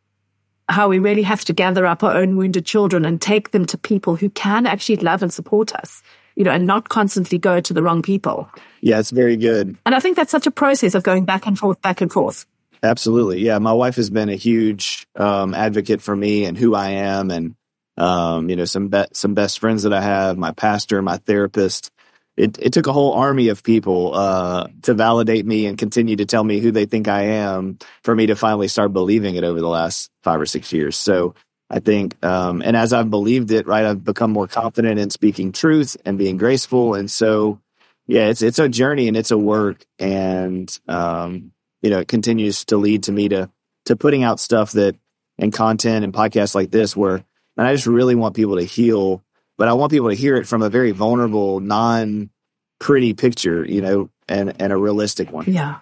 how we really have to gather up our own wounded children and take them to people who can actually love and support us, you know, and not constantly go to the wrong people. Yeah, it's very good. And I think that's such a process of going back and forth, back and forth. Absolutely. Yeah. My wife has been a huge um, advocate for me and who I am and, um, you know, some, be- some best friends that I have, my pastor, my therapist. It, it took a whole army of people uh, to validate me and continue to tell me who they think I am for me to finally start believing it over the last five or six years. So I think, um, and as I've believed it, right, I've become more confident in speaking truth and being graceful. And so, yeah, it's it's a journey and it's a work, and um, you know, it continues to lead to me to to putting out stuff that and content and podcasts like this where and I just really want people to heal, but I want people to hear it from a very vulnerable, non pretty picture, you know, and and a realistic one. Yeah.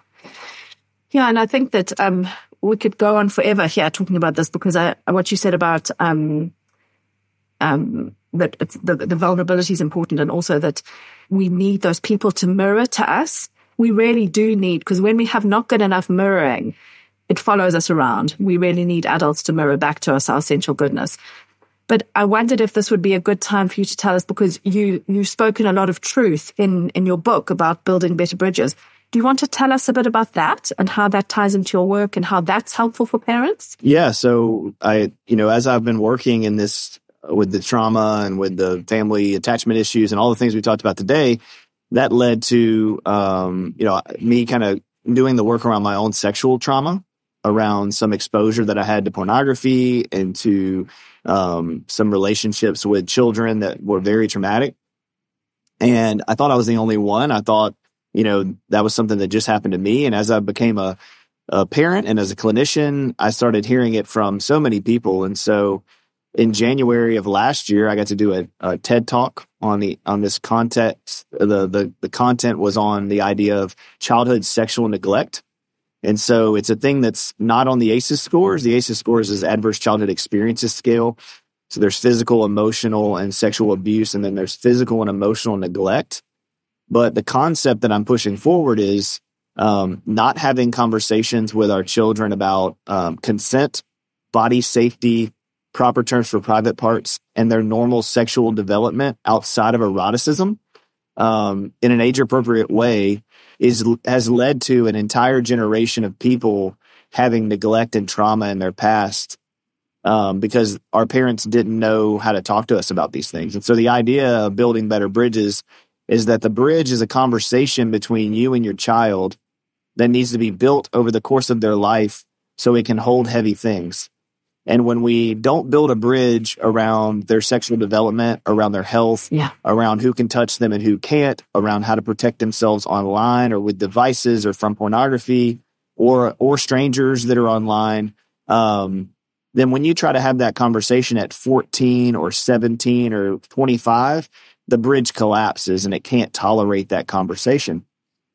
Yeah, and I think that um we could go on forever here talking about this because I what you said about um um that the, the vulnerability is important and also that we need those people to mirror to us we really do need, because when we have not good enough mirroring, it follows us around. We really need adults to mirror back to us our essential goodness. But I wondered if this would be a good time for you to tell us because you you've spoken a lot of truth in in your book about building better bridges. Do you want to tell us a bit about that and how that ties into your work and how that's helpful for parents? Yeah, so I you know as I've been working in this with the trauma and with the family attachment issues and all the things we talked about today, that led to um, you know me kind of doing the work around my own sexual trauma around some exposure that I had to pornography and to um, some relationships with children that were very traumatic. And I thought I was the only one. I thought, you know, that was something that just happened to me. And as I became a, a parent and as a clinician, I started hearing it from so many people. And so in January of last year, I got to do a, a, TED talk on the on this context. The, the the content was on the idea of childhood sexual neglect, and so it's a thing that's not on the ACEs scores. The ACEs scores is Adverse Childhood Experiences Scale. So there's physical, emotional, and sexual abuse, and then there's physical and emotional neglect. But the concept that I'm pushing forward is um, not having conversations with our children about um, consent, body safety, proper terms for private parts and their normal sexual development outside of eroticism um, in an age appropriate way is has led to an entire generation of people having neglect and trauma in their past um, because our parents didn't know how to talk to us about these things. And so the idea of building better bridges is that the bridge is a conversation between you and your child that needs to be built over the course of their life so it can hold heavy things. And when we don't build a bridge around their sexual development, around their health, yeah. around who can touch them and who can't, around how to protect themselves online or with devices or from pornography or or strangers that are online, um, then when you try to have that conversation at 14 or 17 or 25, the bridge collapses and it can't tolerate that conversation.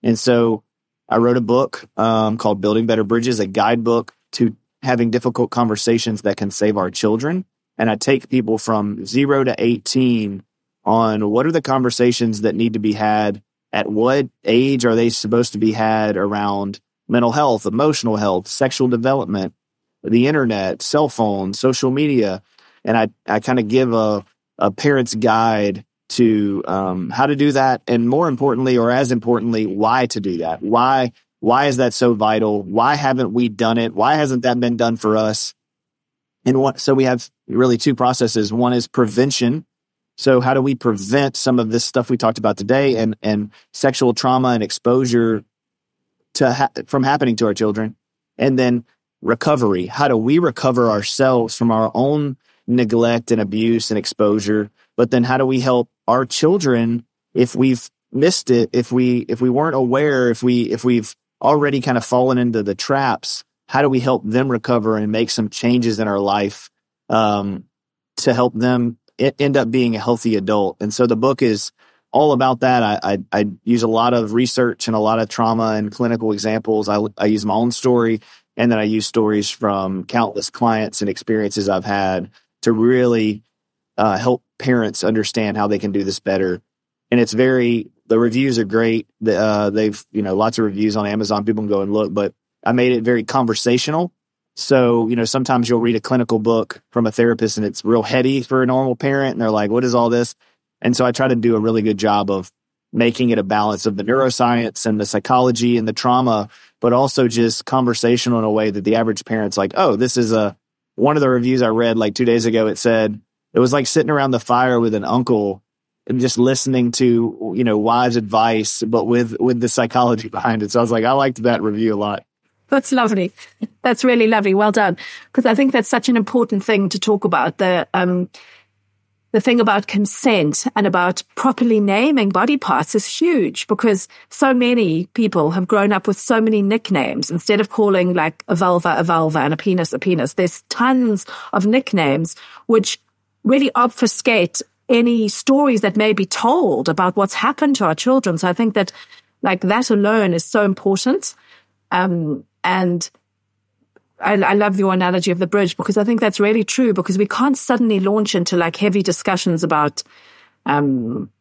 And so I wrote a book um, called Building Better Bridges, a guidebook to having difficult conversations that can save our children. And I take people from zero to 18 on what are the conversations that need to be had at what age are they supposed to be had around mental health, emotional health, sexual development, the internet, cell phones, social media. And I, I kind of give a, a parent's guide to um, how to do that. And more importantly, or as importantly, why to do that. Why, why is that so vital? Why haven't we done it? Why hasn't that been done for us? And what, so we have really two processes. One is prevention. So how do we prevent some of this stuff we talked about today and, and sexual trauma and exposure to ha- from happening to our children? And then recovery. How do we recover ourselves from our own neglect and abuse and exposure? But then how do we help our children if we've missed it, if we if we weren't aware, if we if we've already kind of fallen into the traps, how do we help them recover and make some changes in our life um, to help them end up being a healthy adult? And so the book is all about that. I, I, I use a lot of research and a lot of trauma and clinical examples. I, I use my own story and then I use stories from countless clients and experiences I've had to really uh, help parents understand how they can do this better. And it's very, the reviews are great. The, uh, they've, you know, lots of reviews on Amazon. People can go and look, but I made it very conversational. So, you know, sometimes you'll read a clinical book from a therapist and it's real heady for a normal parent. And they're like, what is all this? And so I try to do a really good job of making it a balance of the neuroscience and the psychology and the trauma, but also just conversational in a way that the average parent's like, oh, this is a, one of the reviews I read like two days ago, it said it was like sitting around the fire with an uncle just listening to, you know, wise advice, but with, with the psychology behind it. So I was like, I liked that review a lot. That's lovely. That's really lovely. Well done. Because I think that's such an important thing to talk about. The, um, the thing about consent and about properly naming body parts is huge because so many people have grown up with so many nicknames instead of calling like a vulva a vulva and a penis a penis. There's tons of nicknames which really obfuscate any stories that may be told about what's happened to our children. So I think that like that alone is so important. Um, and I, I, love your analogy of the bridge because I think that's really true because we can't suddenly launch into like heavy discussions about, um,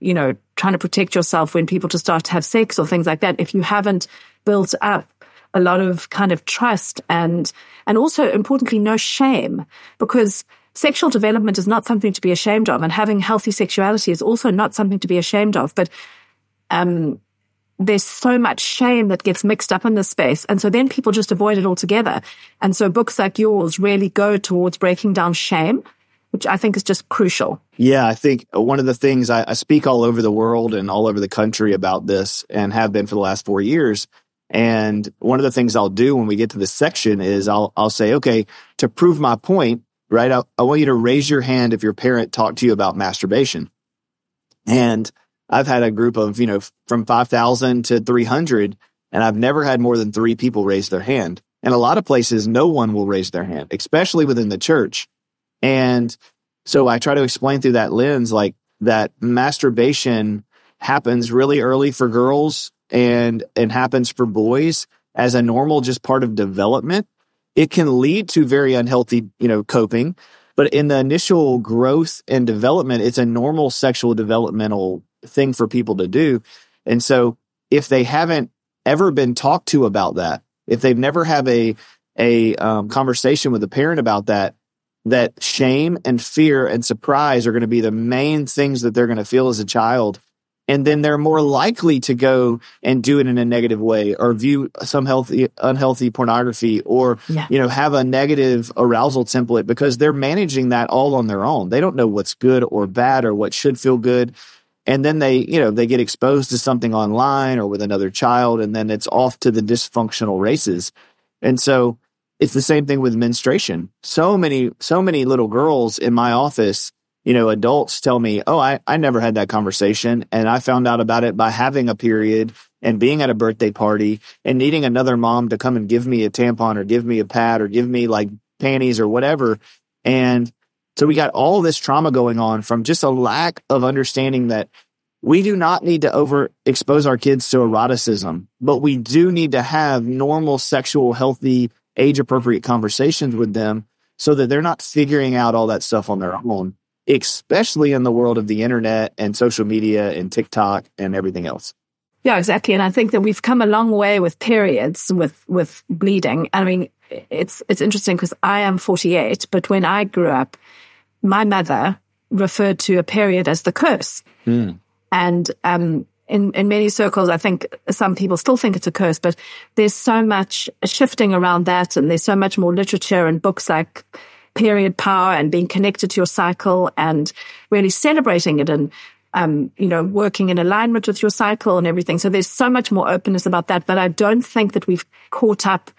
you know, trying to protect yourself when people just start to have sex or things like that. If you haven't built up a lot of kind of trust and, and also importantly, no shame because sexual development is not something to be ashamed of and having healthy sexuality is also not something to be ashamed of. But, um, there's so much shame that gets mixed up in this space. And so then people just avoid it altogether. And so books like yours really go towards breaking down shame, which I think is just crucial. Yeah, I think one of the things I, I speak all over the world and all over the country about this and have been for the last four years. And one of the things I'll do when we get to this section is I'll, I'll say, okay, to prove my point, right? I, I want you to raise your hand if your parent talked to you about masturbation. And I've had a group of, you know, from 5,000 to 300, and I've never had more than three people raise their hand. And a lot of places, no one will raise their hand, especially within the church. And so I try to explain through that lens, like that masturbation happens really early for girls and, and happens for boys as a normal, just part of development. It can lead to very unhealthy, you know, coping. But in the initial growth and development, it's a normal sexual developmental thing for people to do. And so if they haven't ever been talked to about that, if they've never have a a um, conversation with a parent about that, that shame and fear and surprise are going to be the main things that they're going to feel as a child. And then they're more likely to go and do it in a negative way or view some healthy, unhealthy pornography or, yeah. you know, have a negative arousal template because they're managing that all on their own. They don't know what's good or bad or what should feel good and then they you know they get exposed to something online or with another child and then it's off to the dysfunctional races and so it's the same thing with menstruation so many so many little girls in my office you know adults tell me oh i, I never had that conversation and i found out about it by having a period and being at a birthday party and needing another mom to come and give me a tampon or give me a pad or give me like panties or whatever. And so we got all this trauma going on from just a lack of understanding that we do not need to overexpose our kids to eroticism, but we do need to have normal sexual, healthy, age appropriate conversations with them so that they're not figuring out all that stuff on their own, especially in the world of the internet and social media and TikTok and everything else. Yeah, exactly. And I think that we've come a long way with periods, with, with bleeding. I mean, it's, it's interesting because I am 48, but when I grew up, my mother referred to a period as the curse. Mm. And, um, in, in many circles, I think some people still think it's a curse, but there's so much shifting around that. And there's so much more literature and books like period power and being connected to your cycle and really celebrating it and um, you know, working in alignment with your cycle and everything. So there's so much more openness about that. But I don't think that we've caught up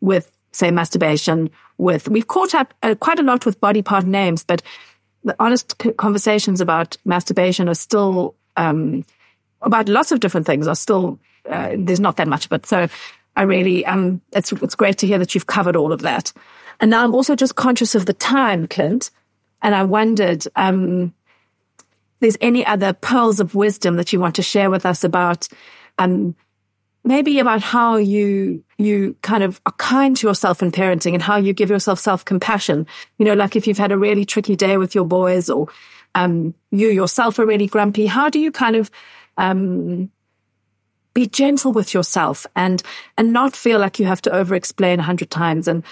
with, say, masturbation. With we've caught up uh, quite a lot with body part names, but the honest conversations about masturbation are still um, about lots of different things. Are still uh, there's not that much, but so I really um, it's it's great to hear that you've covered all of that. And now I'm also just conscious of the time, Clint, and I wondered. Um, there's any other pearls of wisdom that you want to share with us about, um, maybe about how you, you kind of are kind to yourself in parenting and how you give yourself self compassion. You know, like if you've had a really tricky day with your boys or, um, you yourself are really grumpy, how do you kind of, um, be gentle with yourself and, and not feel like you have to over explain a hundred times and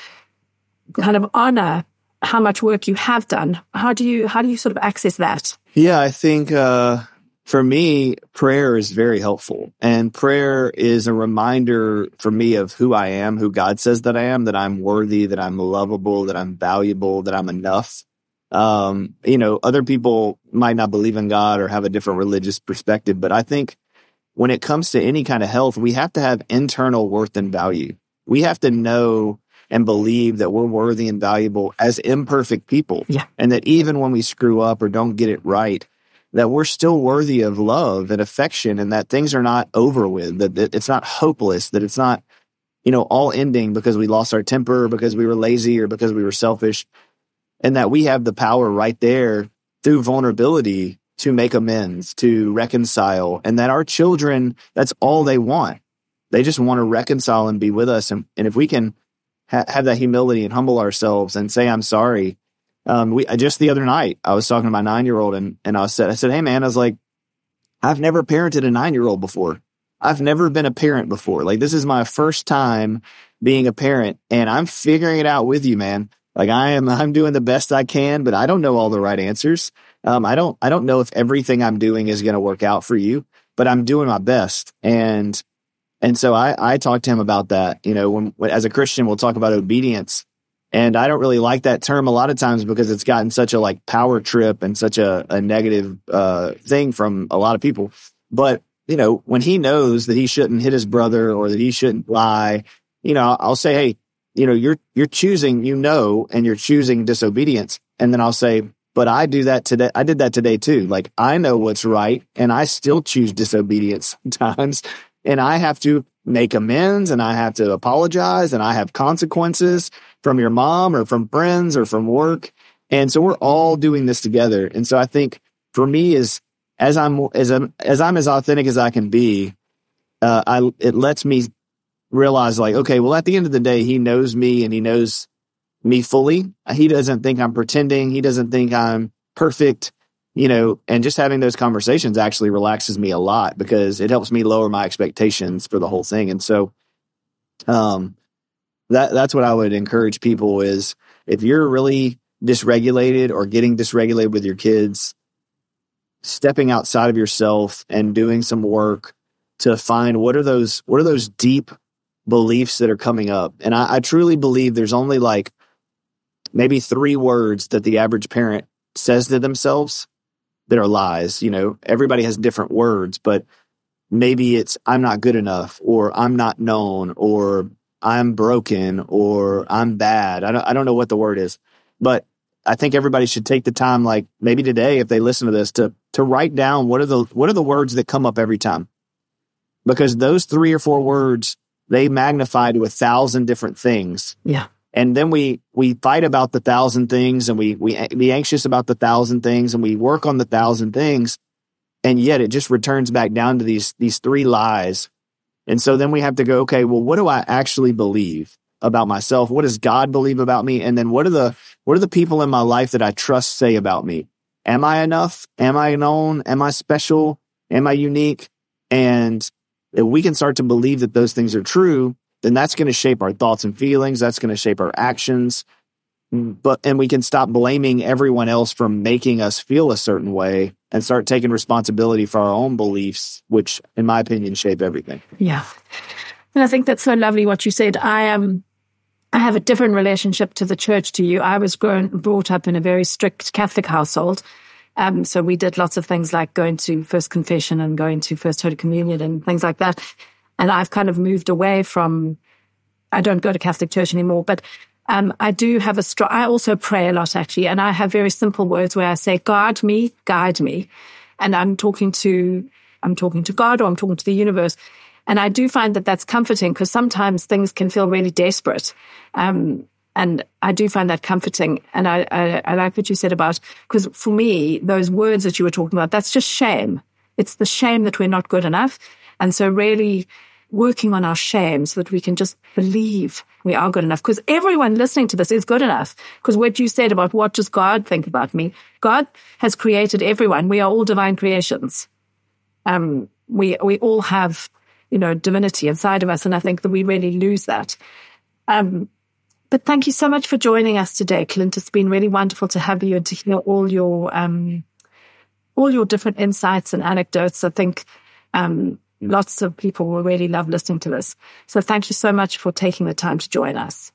kind of honor how much work you have done. How do you, how do you sort of access that? Yeah, I think, uh, for me, prayer is very helpful. And prayer is a reminder for me of who I am, who God says that I am, that I'm worthy, that I'm lovable, that I'm valuable, that I'm enough. Um, you know, other people might not believe in God or have a different religious perspective, but I think when it comes to any kind of health, we have to have internal worth and value. We have to know and believe that we're worthy and valuable as imperfect people. Yeah. And that even when we screw up or don't get it right, that we're still worthy of love and affection and that things are not over with, that it's not hopeless, that it's not, you know, all ending because we lost our temper, because we were lazy or because we were selfish. And that we have the power right there through vulnerability to make amends, to reconcile, and that our children, that's all they want. They just want to reconcile and be with us. And, and if we can ha- have that humility and humble ourselves and say, I'm sorry. Um, we just the other night, I was talking to my nine year old and, and I said, I said, Hey man, I was like, I've never parented a nine year old before. I've never been a parent before. Like this is my first time being a parent and I'm figuring it out with you, man. Like I am, I'm doing the best I can, but I don't know all the right answers. Um, I don't, I don't know if everything I'm doing is going to work out for you, but I'm doing my best. And and so I, I talked to him about that. You know, when, as a Christian, we'll talk about obedience. And I don't really like that term a lot of times because it's gotten such a like power trip and such a, a negative uh, thing from a lot of people. But, you know, when he knows that he shouldn't hit his brother or that he shouldn't lie, you know, I'll say, hey, you know, you're you're choosing, you know, and you're choosing disobedience. And then I'll say, but I do that today. I did that today too. Like I know what's right and I still choose disobedience [laughs] sometimes and I have to make amends and I have to apologize and I have consequences from your mom or from friends or from work. And so we're all doing this together. And so I think for me is as I'm as I'm as I'm as authentic as I can be, uh, I it lets me realize like, okay, well, at the end of the day, he knows me and he knows me fully. He doesn't think I'm pretending. He doesn't think I'm perfect you know, and just having those conversations actually relaxes me a lot because it helps me lower my expectations for the whole thing. And so, um, that that's what I would encourage people is if you're really dysregulated or getting dysregulated with your kids, stepping outside of yourself and doing some work to find what are those what are those deep beliefs that are coming up. And I, I truly believe there's only like maybe three words that the average parent says to themselves that are lies. You know, everybody has different words, but maybe it's I'm not good enough or I'm not known or I'm broken or I'm bad. I don't, I don't know what the word is, but I think everybody should take the time, like maybe today, if they listen to this, to to write down what are the what are the words that come up every time, because those three or four words they magnify to a thousand different things. Yeah, And then we, we fight about the thousand things and we, we be anxious about the thousand things and we work on the thousand things. And yet it just returns back down to these, these three lies. And so then we have to go, okay, well, what do I actually believe about myself? What does God believe about me? And then what are the, what are the people in my life that I trust say about me? Am I enough? Am I known? Am I special? Am I unique? And if we can start to believe that those things are true, then that's going to shape our thoughts and feelings. That's going to shape our actions. But, and we can stop blaming everyone else for making us feel a certain way and start taking responsibility for our own beliefs, which, in my opinion, shape everything. Yeah. And I think that's so lovely what you said. I am. Um, I have a different relationship to the church to you. I was grown, brought up in a very strict Catholic household. Um, so we did lots of things like going to First Confession and going to First Holy Communion and things like that. And I've kind of moved away from, I don't go to Catholic church anymore, but um, I do have a strong, I also pray a lot actually. And I have very simple words where I say, guard me, guide me. And I'm talking to, I'm talking to God or I'm talking to the universe. And I do find that that's comforting because sometimes things can feel really desperate. Um, and I do find that comforting. And I, I, I like what you said about, because for me, those words that you were talking about, that's just shame. It's the shame that we're not good enough. And so really working on our shame so that we can just believe we are good enough. Because everyone listening to this is good enough. Because what you said about what does God think about me? God has created everyone. We are all divine creations. Um, we, we all have, you know, divinity inside of us. And I think that we really lose that. Um, but thank you so much for joining us today, Clint. It's been really wonderful to have you and to hear all your um, all your different insights and anecdotes. I think um, lots of people will really love listening to this. So thank you so much for taking the time to join us.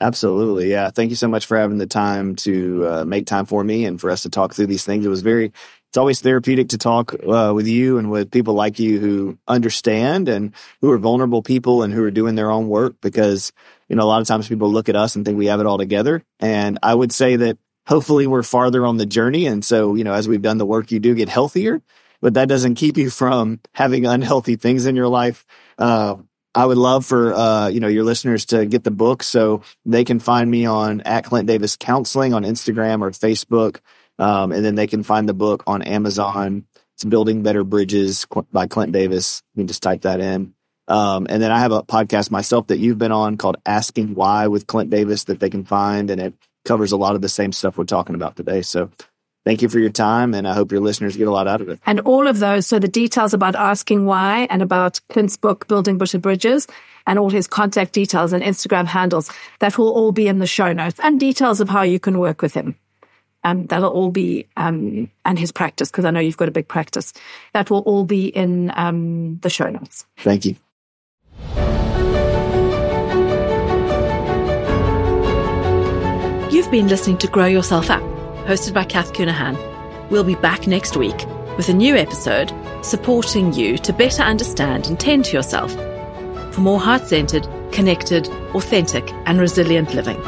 Absolutely. Yeah. Thank you so much for having the time to uh, make time for me and for us to talk through these things. It was very, it's always therapeutic to talk uh, with you and with people like you who understand and who are vulnerable people and who are doing their own work because you know, a lot of times people look at us and think we have it all together. And I would say that hopefully we're farther on the journey. And so, you know, as we've done the work, you do get healthier, but that doesn't keep you from having unhealthy things in your life. Uh, I would love for, uh, you know, your listeners to get the book so they can find me on at Clint Davis Counseling on Instagram or Facebook. Um, and then they can find the book on Amazon. It's Building Better Bridges by Clint Davis. You can just type that in. Um, and then I have a podcast myself that you've been on called Asking Why with Clint Davis that they can find, and it covers a lot of the same stuff we're talking about today. So thank you for your time, and I hope your listeners get a lot out of it. And all of those, so the details about Asking Why and about Clint's book, Building Better Bridges, and all his contact details and Instagram handles, that will all be in the show notes and details of how you can work with him. Um, that'll all be, um, and his practice, because I know you've got a big practice. That will all be in um, the show notes. Thank you. You've been listening to Grow Yourself Up, hosted by Cath Counihan. We'll be back next week with a new episode supporting you to better understand and tend to yourself for more heart centered, connected, authentic, and resilient living.